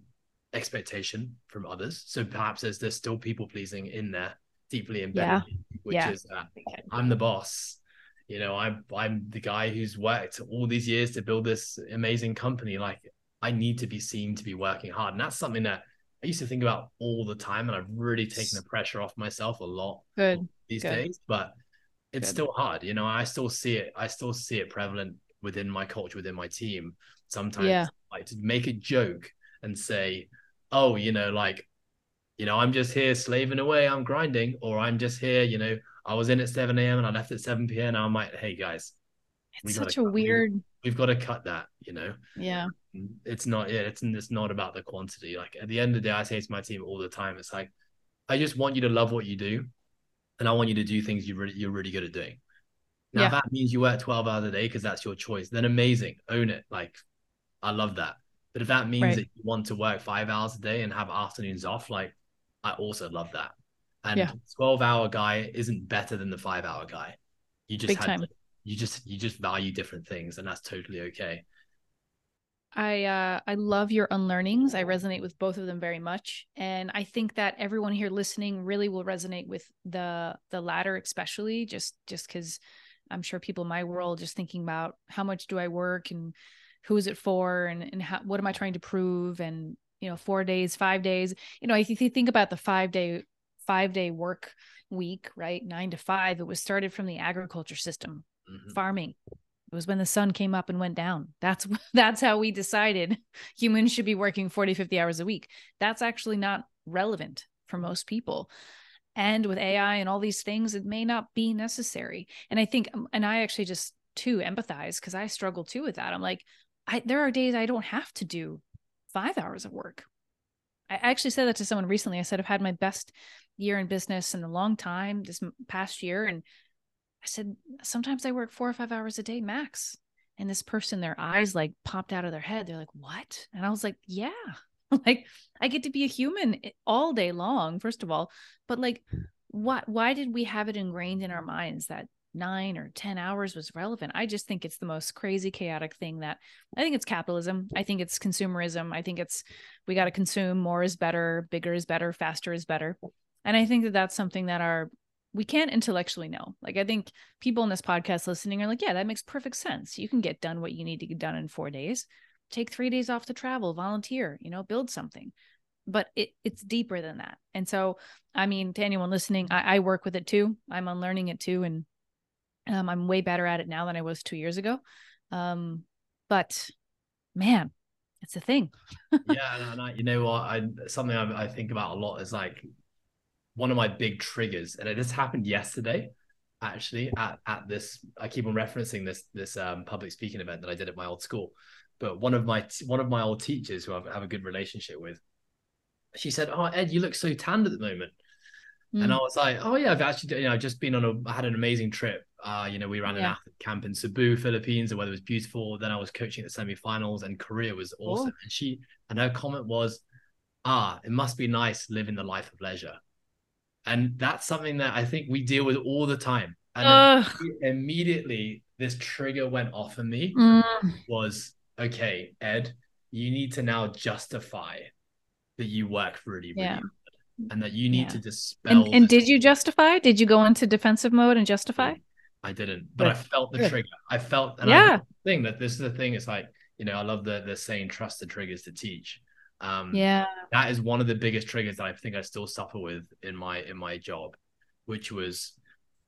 expectation from others. So perhaps there's there's still people pleasing in there, deeply embedded, yeah. which yeah. is that I'm the boss. You know, I'm I'm the guy who's worked all these years to build this amazing company. Like I need to be seen to be working hard. And that's something that I used to think about all the time. And I've really taken the pressure off myself a lot Good. these Good. days. But it's Good. still hard. You know, I still see it. I still see it prevalent within my culture, within my team. Sometimes yeah. like to make a joke and say, oh, you know, like, you know, I'm just here slaving away, I'm grinding, or I'm just here, you know, I was in at 7 a.m. and I left at 7 p.m. And I'm like, hey guys, it's such a weird we've got to cut that, you know. Yeah. It's not yeah, it's it's not about the quantity. Like at the end of the day, I say to my team all the time, it's like, I just want you to love what you do, and I want you to do things you really you're really good at doing. Now, yeah. that means you work 12 hours a day because that's your choice, then amazing. Own it. Like, I love that. But if that means right. that you want to work five hours a day and have afternoons off, like, I also love that. And yeah. 12 hour guy isn't better than the five hour guy. You just Big had time. You just you just value different things and that's totally okay i uh i love your unlearnings i resonate with both of them very much and i think that everyone here listening really will resonate with the the latter especially just just because i'm sure people in my world just thinking about how much do i work and who is it for and and how, what am i trying to prove and you know four days five days you know if you think about the five day five day work week right nine to five it was started from the agriculture system mm-hmm. farming. It was when the sun came up and went down. That's that's how we decided humans should be working 40, 50 hours a week. That's actually not relevant for most people. And with AI and all these things, it may not be necessary. And I think, um, and I actually just too empathize because I struggle too with that. I'm like, I there are days I don't have to do five hours of work. I actually said that to someone recently. I said I've had my best year in business in a long time this past year, and I said, sometimes I work four or five hours a day max. And this person, their eyes like popped out of their head. They're like, what? And I was like, yeah, like I get to be a human eh, all day long, first of all. But like, hmm. what, why did we have it ingrained in our minds that nine or 10 hours was relevant? I just think it's the most crazy, chaotic thing that I think it's capitalism. I think it's consumerism. I think it's, we got to consume more is better, bigger is better, faster is better. And I think that that's something that our we can't intellectually know. Like I think people in this podcast listening are like, yeah, that makes perfect sense. You can get done what you need to get done in 4 days. Take 3 days off to travel, volunteer, you know, build something. But it it's deeper than that. And so, I mean, to anyone listening, I, I work with it too. I'm unlearning it too and um, I'm way better at it now than I was 2 years ago. Um, but man, it's a thing. yeah, and I, you know what? I something I, I think about a lot is like one of my big triggers, and this happened yesterday, actually at, at this. I keep on referencing this this um, public speaking event that I did at my old school, but one of my one of my old teachers who I have a good relationship with, she said, "Oh Ed, you look so tanned at the moment." Mm. And I was like, oh yeah, I've actually, you know, just been on a, I had an amazing trip. Uh, you know, we ran yeah. an athlete camp in Cebu, Philippines. The weather was beautiful. Then I was coaching at the semifinals, and Korea was awesome. Oh. And she, and her comment was, ah, it must be nice living the life of leisure. And that's something that I think we deal with all the time. And immediately this trigger went off in me mm. was okay, Ed, you need to now justify that you work really, really yeah. hard and that you need yeah. to dispel. And, and did you justify? Did you go into defensive mode and justify? I didn't, but Good. I felt the trigger. I felt, and yeah. I thing that this is the thing. It's like, you know, I love the the saying, trust the triggers to teach. Um, yeah, that is one of the biggest triggers that I think I still suffer with in my in my job, which was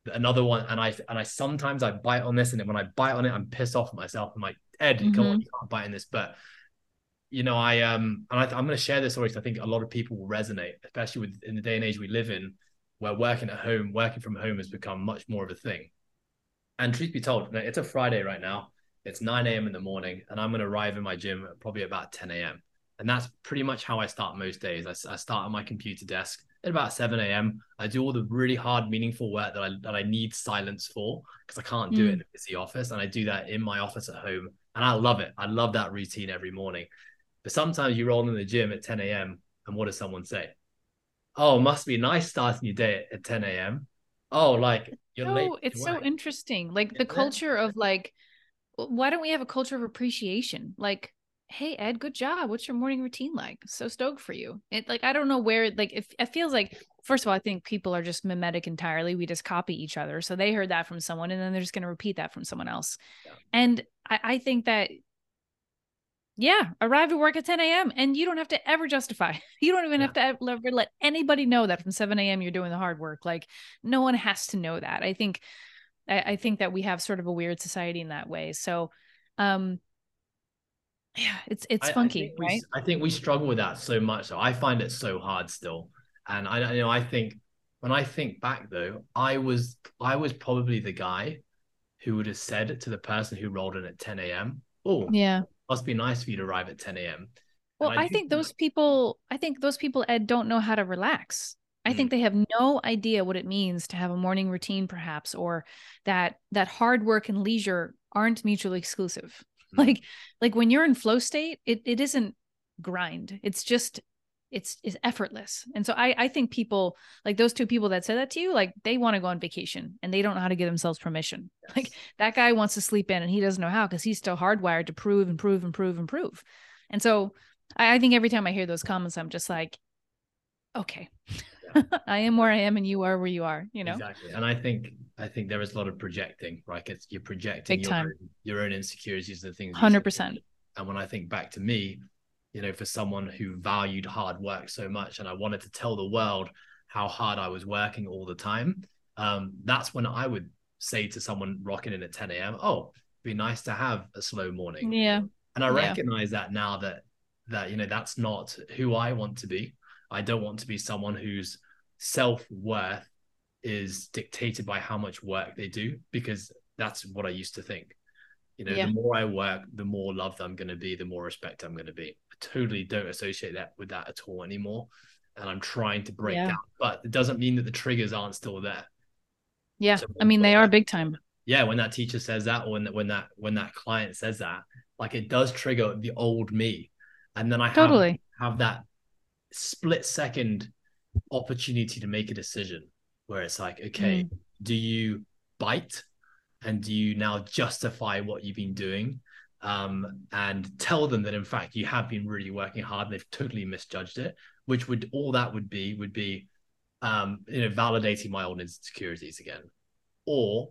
another one. And I and I sometimes I bite on this, and then when I bite on it, I'm pissed off at myself. I'm like, Ed, mm-hmm. come on, mm-hmm. you can't bite on this. But you know, I um, and I, am going to share this story because I think a lot of people will resonate, especially with in the day and age we live in, where working at home, working from home has become much more of a thing. And truth be told, it's a Friday right now. It's 9 a.m. in the morning, and I'm going to arrive in my gym probably about 10 a.m. And that's pretty much how I start most days. I, I start at my computer desk at about 7 a.m. I do all the really hard, meaningful work that I that I need silence for because I can't do it in a busy office. And I do that in my office at home. And I love it. I love that routine every morning. But sometimes you roll in the gym at 10 a.m. and what does someone say? Oh, must be nice starting your day at 10 a.m. Oh, like you're no. It's so interesting. Like the culture of like, why don't we have a culture of appreciation? Like hey ed good job what's your morning routine like so stoked for you it like i don't know where like if it feels like first of all i think people are just mimetic entirely we just copy each other so they heard that from someone and then they're just going to repeat that from someone else yeah. and I, I think that yeah arrive at work at 10 a.m and you don't have to ever justify. You don't even yeah. have to ever let anybody know that from 7 a.m you're doing the hard work. Like no one has to know that. I think I, I think that we have sort of a weird society in that way. So um yeah it's it's I, funky I right? we, i think we struggle with that so much so i find it so hard still. And i you know i think when i think back though i was i was probably the guy who would have said to the person who rolled in at 10 a.m oh yeah must be nice for you to arrive at 10 a.m well i, I think those people i think those people ed don't know how to relax I think mm. they have no idea what it means to have a morning routine, perhaps, or that that hard work and leisure aren't mutually exclusive. Mm-hmm. like like when you're in flow state it, it isn't grind it's just it's it's effortless and so i i think people like those two people that said that to you like they want to go on vacation and they don't know how to give themselves permission yes. like that guy wants to sleep in and he doesn't know how because he's still hardwired to prove and prove and prove and prove and so I, I think every time i hear those comments i'm just like okay yeah. i am where i am and you are where you are you know exactly and i think I think there is a lot of projecting, right? It's you're projecting Big your time. Own, your own insecurities and things. Hundred percent. And when I think back to me, you know, for someone who valued hard work so much, and I wanted to tell the world how hard I was working all the time, um, that's when I would say to someone rocking in at 10 a.m., "Oh, be nice to have a slow morning." Yeah. And I recognize yeah. that now that that you know that's not who I want to be. I don't want to be someone whose self worth is dictated by how much work they do because that's what I used to think. You know, yeah. the more I work, the more loved I'm going to be, the more respect I'm going to be. I totally don't associate that with that at all anymore. And I'm trying to break yeah. that, but it doesn't mean that the triggers aren't still there. Yeah. So I mean, they are big time. Yeah. When that teacher says that, or when that, when that, when that client says that, like it does trigger the old me. And then I have, totally have that split second opportunity to make a decision where it's like, okay, mm. do you bite and do you now justify what you've been doing um, and tell them that in fact you have been really working hard and they've totally misjudged it, which would all that would be would be um, you know validating my own insecurities again, or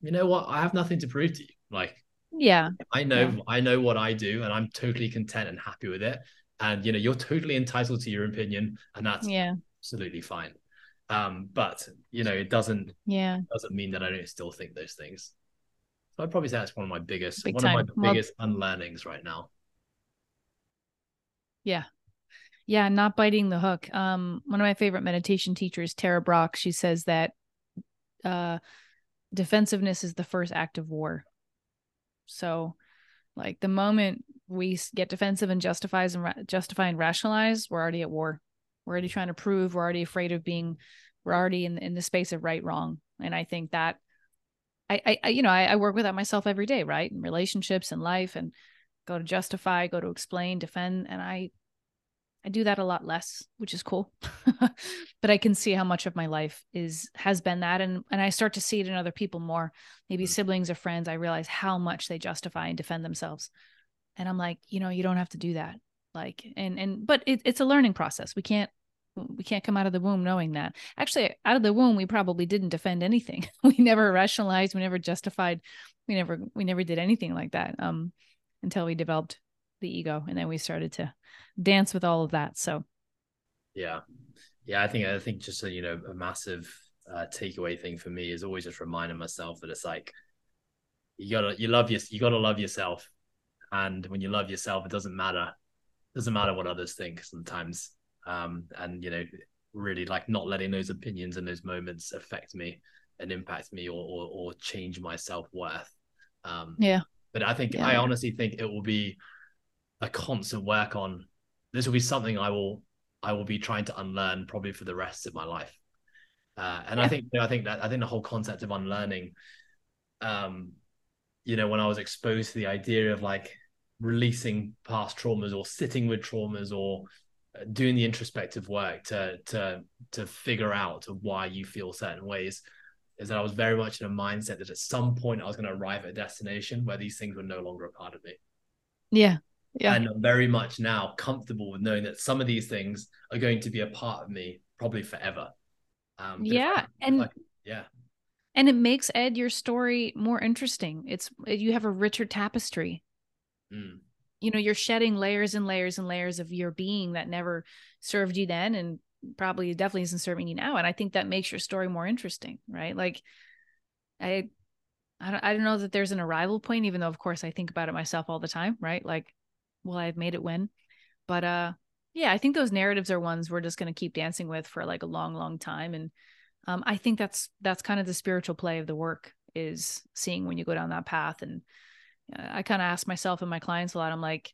you know what, I have nothing to prove to you. Like, yeah, I know yeah. I know what I do and I'm totally content and happy with it. And you know, you're totally entitled to your opinion, and that's yeah absolutely fine. Um, but you know, it doesn't yeah doesn't mean that I don't still think those things. So I'd probably say that's one of my biggest Big one time. of my well, biggest unlearnings right now. Yeah. Yeah, not biting the hook. Um, one of my favorite meditation teachers, Tara Brach, she says that uh defensiveness is the first act of war. So like the moment we get defensive and justifies and ra- justify and rationalize, we're already at war. We're already trying to prove. We're already afraid of being. We're already in in the space of right wrong. And I think that I, I you know I, I work with that myself every day, right? In relationships and life, and go to justify, go to explain, defend, and I I do that a lot less, which is cool. but I can see how much of my life is has been that and and I start to see it in other people more. Maybe mm. siblings or friends, I realize how much they justify and defend themselves. And I'm like, you know, you don't have to do that. Like and and but it, it's a learning process. We can't we can't come out of the womb knowing that. Actually, out of the womb, we probably didn't defend anything. we never rationalized, we never justified, we never we never did anything like that um, until we developed the ego, and then we started to dance with all of that. So, yeah, yeah, I think I think just a, you know a massive uh, takeaway thing for me is always just reminding myself that it's like you gotta you love your you gotta love yourself, and when you love yourself, it doesn't matter doesn't matter what others think sometimes um and you know really like not letting those opinions and those moments affect me and impact me or or, or change my self-worth um yeah but i think Yeah. i honestly think it will be a constant work on this will be something i will i will be trying to unlearn probably for the rest of my life uh, and i Yeah. think i think that i think the whole concept of unlearning um you know when i was exposed to the idea of like releasing past traumas or sitting with traumas or doing the introspective work to to to figure out why you feel certain ways is that I was very much in a mindset that at some point I was going to arrive at a destination where these things were no longer a part of me. yeah yeah. And I'm very much now comfortable with knowing that some of these things are going to be a part of me probably forever. Um, yeah I- and I- yeah, and it makes ed your story more interesting. It's you have a richer tapestry. Mm, you know you're shedding layers and layers and layers of your being that never served you then and probably definitely isn't serving you now and i think that makes your story more interesting right? Like i i don't, I don't know that there's an arrival point even though of course i think about it myself all the time right? Like well i've made it when but uh yeah i think those narratives are ones we're just going to keep dancing with for like a long long time and um i think that's that's kind of the spiritual play of the work is seeing when you go down that path and I kind of ask myself and my clients a lot. I'm like,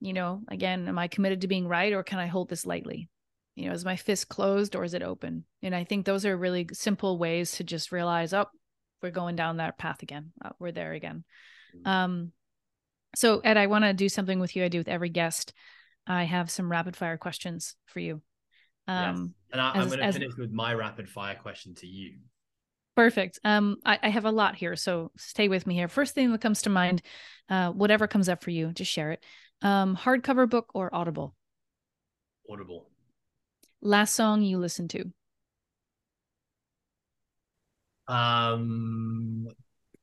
you know, again, am I committed to being right or can I hold this lightly? You know, is my fist closed or is it open? And I think those are really simple ways to just realize, oh, we're going down that path again. Uh, we're there again. Mhm. Um, so Ed, I want to do something with you. I do with every guest. I have some rapid fire questions for you. Um, yes. And I, I'm going to finish with my rapid fire question to you. Perfect. Um, I, I have a lot here, so stay with me here. First thing that comes to mind, uh, whatever comes up for you, just share it. Um, hardcover book or Audible? Audible. Last song you listened to? Um,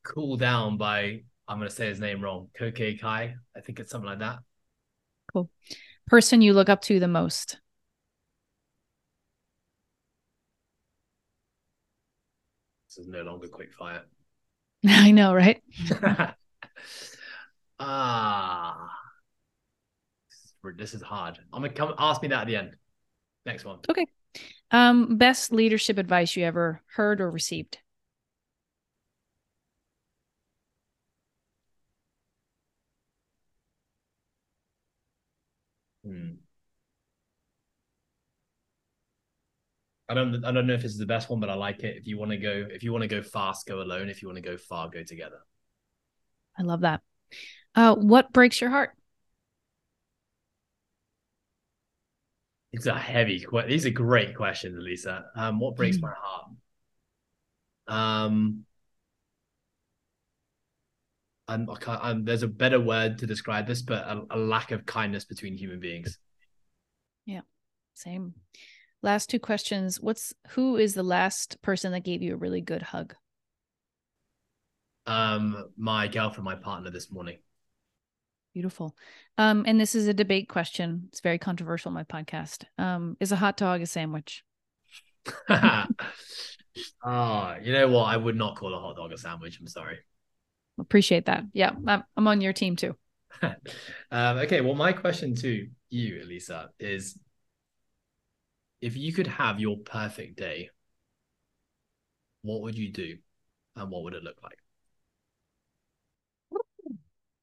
Cool Down by I'm going to say his name wrong. Koke Kai. I think it's something like that. Cool. Person you look up to the most? This is no longer quick fire. I know, right? ah, this is- this is hard. I'm gonna come. Ask me that at the end. Next one. Okay. Um, best leadership advice you ever heard or received? Hmm. I don't. I don't know if this is the best one, but I like it. If you want to go, if you want to go fast, go alone. If you want to go far, go together. I love that. Uh, what breaks your heart? It's a heavy. que- These are great questions, Lisa. Um, what breaks Mm. my heart? Um, I'm, I can't, I'm, there's a better word to describe this, but a, a lack of kindness between human beings. Yeah, same. Last two questions. What's who is the last person that gave you a really good hug? Um, my girlfriend, my partner, this morning. Beautiful. Um, and this is a debate question. It's very controversial my podcast. Um, is a hot dog a sandwich? Ah, you know what? I would not call a hot dog a sandwich. I'm sorry. Appreciate that. Yeah, I'm, I'm on your team too. um, okay, well, my question to you, Elisa, is if you could have your perfect day, what would you do and what would it look like?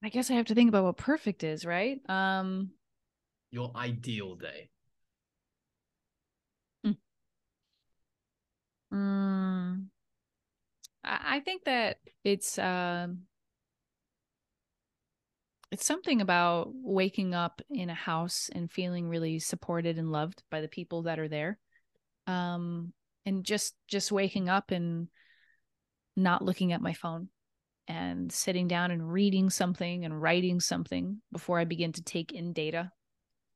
I guess I have to think about what perfect is, right? Um, Your ideal day. mm, I, I think that it's um, it's something about waking up in a house and feeling really supported and loved by the people that are there. Um, and just just waking up and not looking at my phone and sitting down and reading something and writing something before I begin to take in data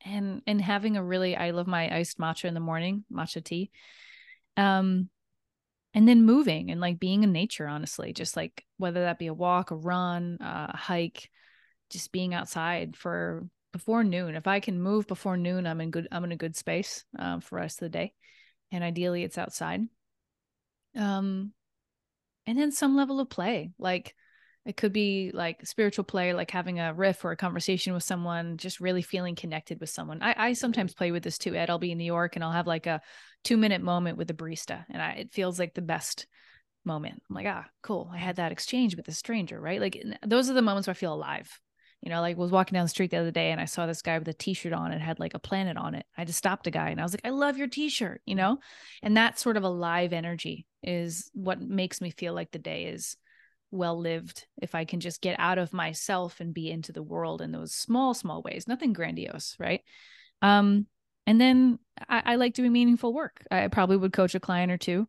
and and having a really I love my iced matcha in the morning, matcha tea. Um and then moving and like being in nature honestly, just like whether that be a walk, a run, uh, a hike, just being outside for before noon. If I can move before noon, I'm in good I'm in a good space um, for the rest of the day. And ideally it's outside. Um and then some level of play like it could be like spiritual play, like having a riff or a conversation with someone, just really feeling connected with someone. I, I sometimes play with this too, Ed. I'll be in New York and I'll have like a two minute moment with the barista, and I, it feels like the best moment. I'm like, ah, cool. I had that exchange with a stranger, right? Like those are the moments where I feel alive. You know, like was walking down the street the other day and I saw this guy with a t-shirt on and had like a planet on it. I just stopped a guy and I was like, I love your t-shirt, you know? And that sort of a live energy is what makes me feel like the day is well lived if I can just get out of myself and be into the world in those small, small ways, nothing grandiose, right? Um, and then I, I like doing meaningful work. I probably would coach a client or two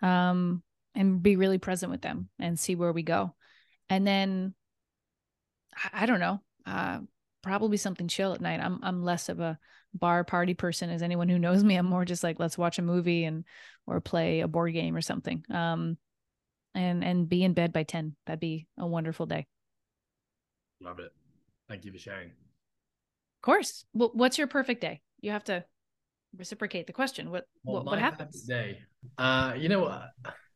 um, and be really present with them and see where we go. And then I, I don't know, uh, probably something chill at night. I'm I'm less of a bar party person as anyone who knows me. I'm more just like let's watch a movie and or play a board game or something. Um, and and be in bed by 10 that'd be a wonderful day. Love it. Thank you for sharing. Of course. Well, what's your perfect day? You have to reciprocate the question. What well, what, what happens? day. Uh you know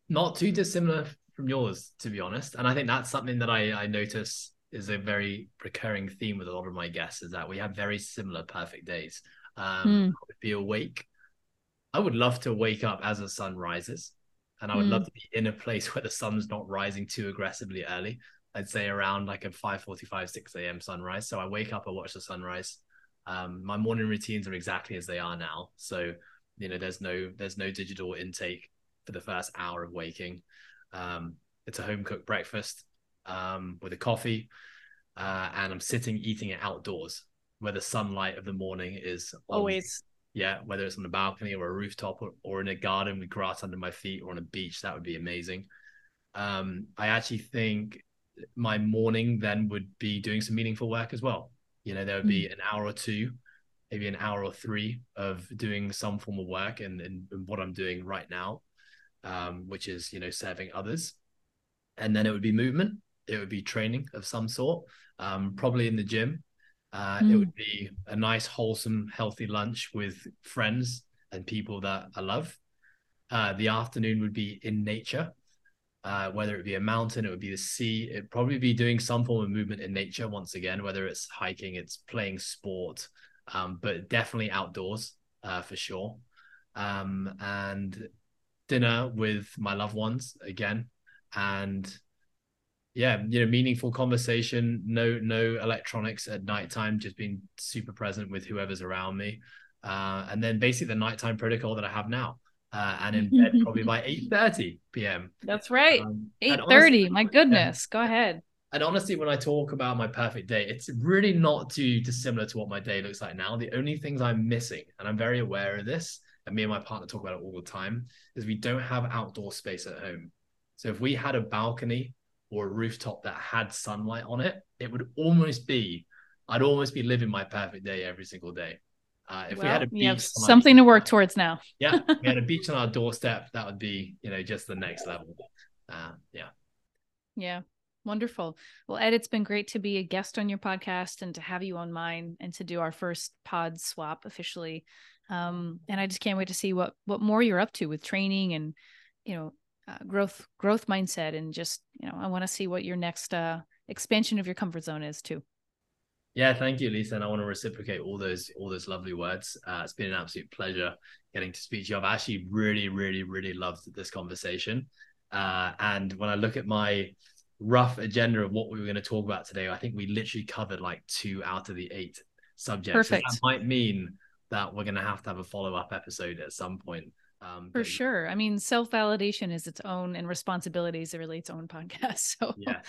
not too dissimilar from yours to be honest. And i think that's something that i i notice is a very recurring theme with a lot of my guests is that we have very similar perfect days um mm. I would be awake i would love to wake up as the sun rises and I would mm. love to be in a place where the sun's not rising too aggressively early. I'd say around like a 5:45, 6 a.m. sunrise. So I wake up, I watch the sunrise. Um, my morning routines are exactly as they are now. So you know, there's no there's no digital intake for the first hour of waking. Um, it's a home cooked breakfast um, with a coffee, uh, and I'm sitting eating it outdoors where the sunlight of the morning is always yeah, whether it's on a balcony or a rooftop or, or in a garden with grass under my feet or on a beach, that would be amazing. Um, I actually think my morning then would be doing some meaningful work as well. You know, there would be mm. an hour or two, maybe an hour or three of doing some form of work and, and, and what I'm doing right now, um, which is, you know, serving others. And then it would be movement, it would be training of some sort, um, probably in the gym uh, mm. It would be a nice, wholesome, healthy lunch with friends and people that I love. Uh, the afternoon would be in nature, uh, whether it be a mountain, it would be the sea. It'd probably be doing some form of movement in nature once again, whether it's hiking, it's playing sport, um, but definitely outdoors uh, for sure. Um, and dinner with my loved ones again, and yeah, you know, meaningful conversation, no no electronics at nighttime, just being super present with whoever's around me. Uh, and then basically the nighttime protocol that I have now. Uh, and in bed probably by 8:30 p.m. That's right. Um, 8:30. My goodness. Go ahead. And honestly, when I talk about my perfect day, it's really not too dissimilar to what my day looks like now. The only things I'm missing, and I'm very aware of this, and me and my partner talk about it all the time, is we don't have outdoor space at home. So if we had a balcony or a rooftop that had sunlight on it, it would almost be, I'd almost be living my perfect day every single day. Uh, if well, we had a beach, have something to work towards now. yeah, we had a beach on our doorstep, that would be, you know, just the next level. Uh, yeah. Yeah. Wonderful. Well, Ed, it's been great to be a guest on your podcast and to have you on mine and to do our first pod swap officially. Um, and I just can't wait to see what what more you're up to with training and you know uh, growth growth mindset and just you know i want to see what your next uh, expansion of your comfort zone is too. Yeah thank you lisa and i want to reciprocate all those all those lovely words. Uh, it's been an absolute pleasure getting to speak to you. I've actually really really really loved this conversation. Uh, and when i look at my rough agenda of what we were going to talk about today i think we literally covered like two out of the eight subjects. Perfect. So that might mean that we're going to have to have a follow-up episode at some point um, For sure. I mean, self validation is its own and responsibilities are really its own podcast. So yeah.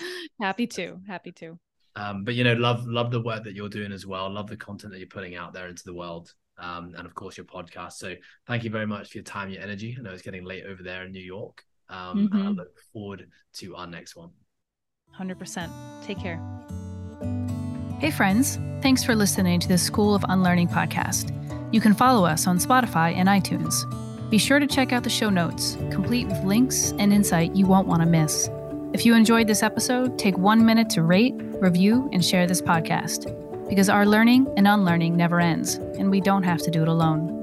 happy to, happy to. Um, but you know, love love the work that you're doing as well. Love the content that you're putting out there into the world. Um, and of course your podcast. So thank you very much for your time, your energy. I know it's getting late over there in New York. Um, mm-hmm. I look forward to our next one. 100%. Take care. Hey, friends. Thanks for listening to the School of Unlearning podcast. You can follow us on Spotify and iTunes. Be sure to check out the show notes, complete with links and insight you won't want to miss. If you enjoyed this episode, take one minute to rate, review, and share this podcast because our learning and unlearning never ends, and we don't have to do it alone.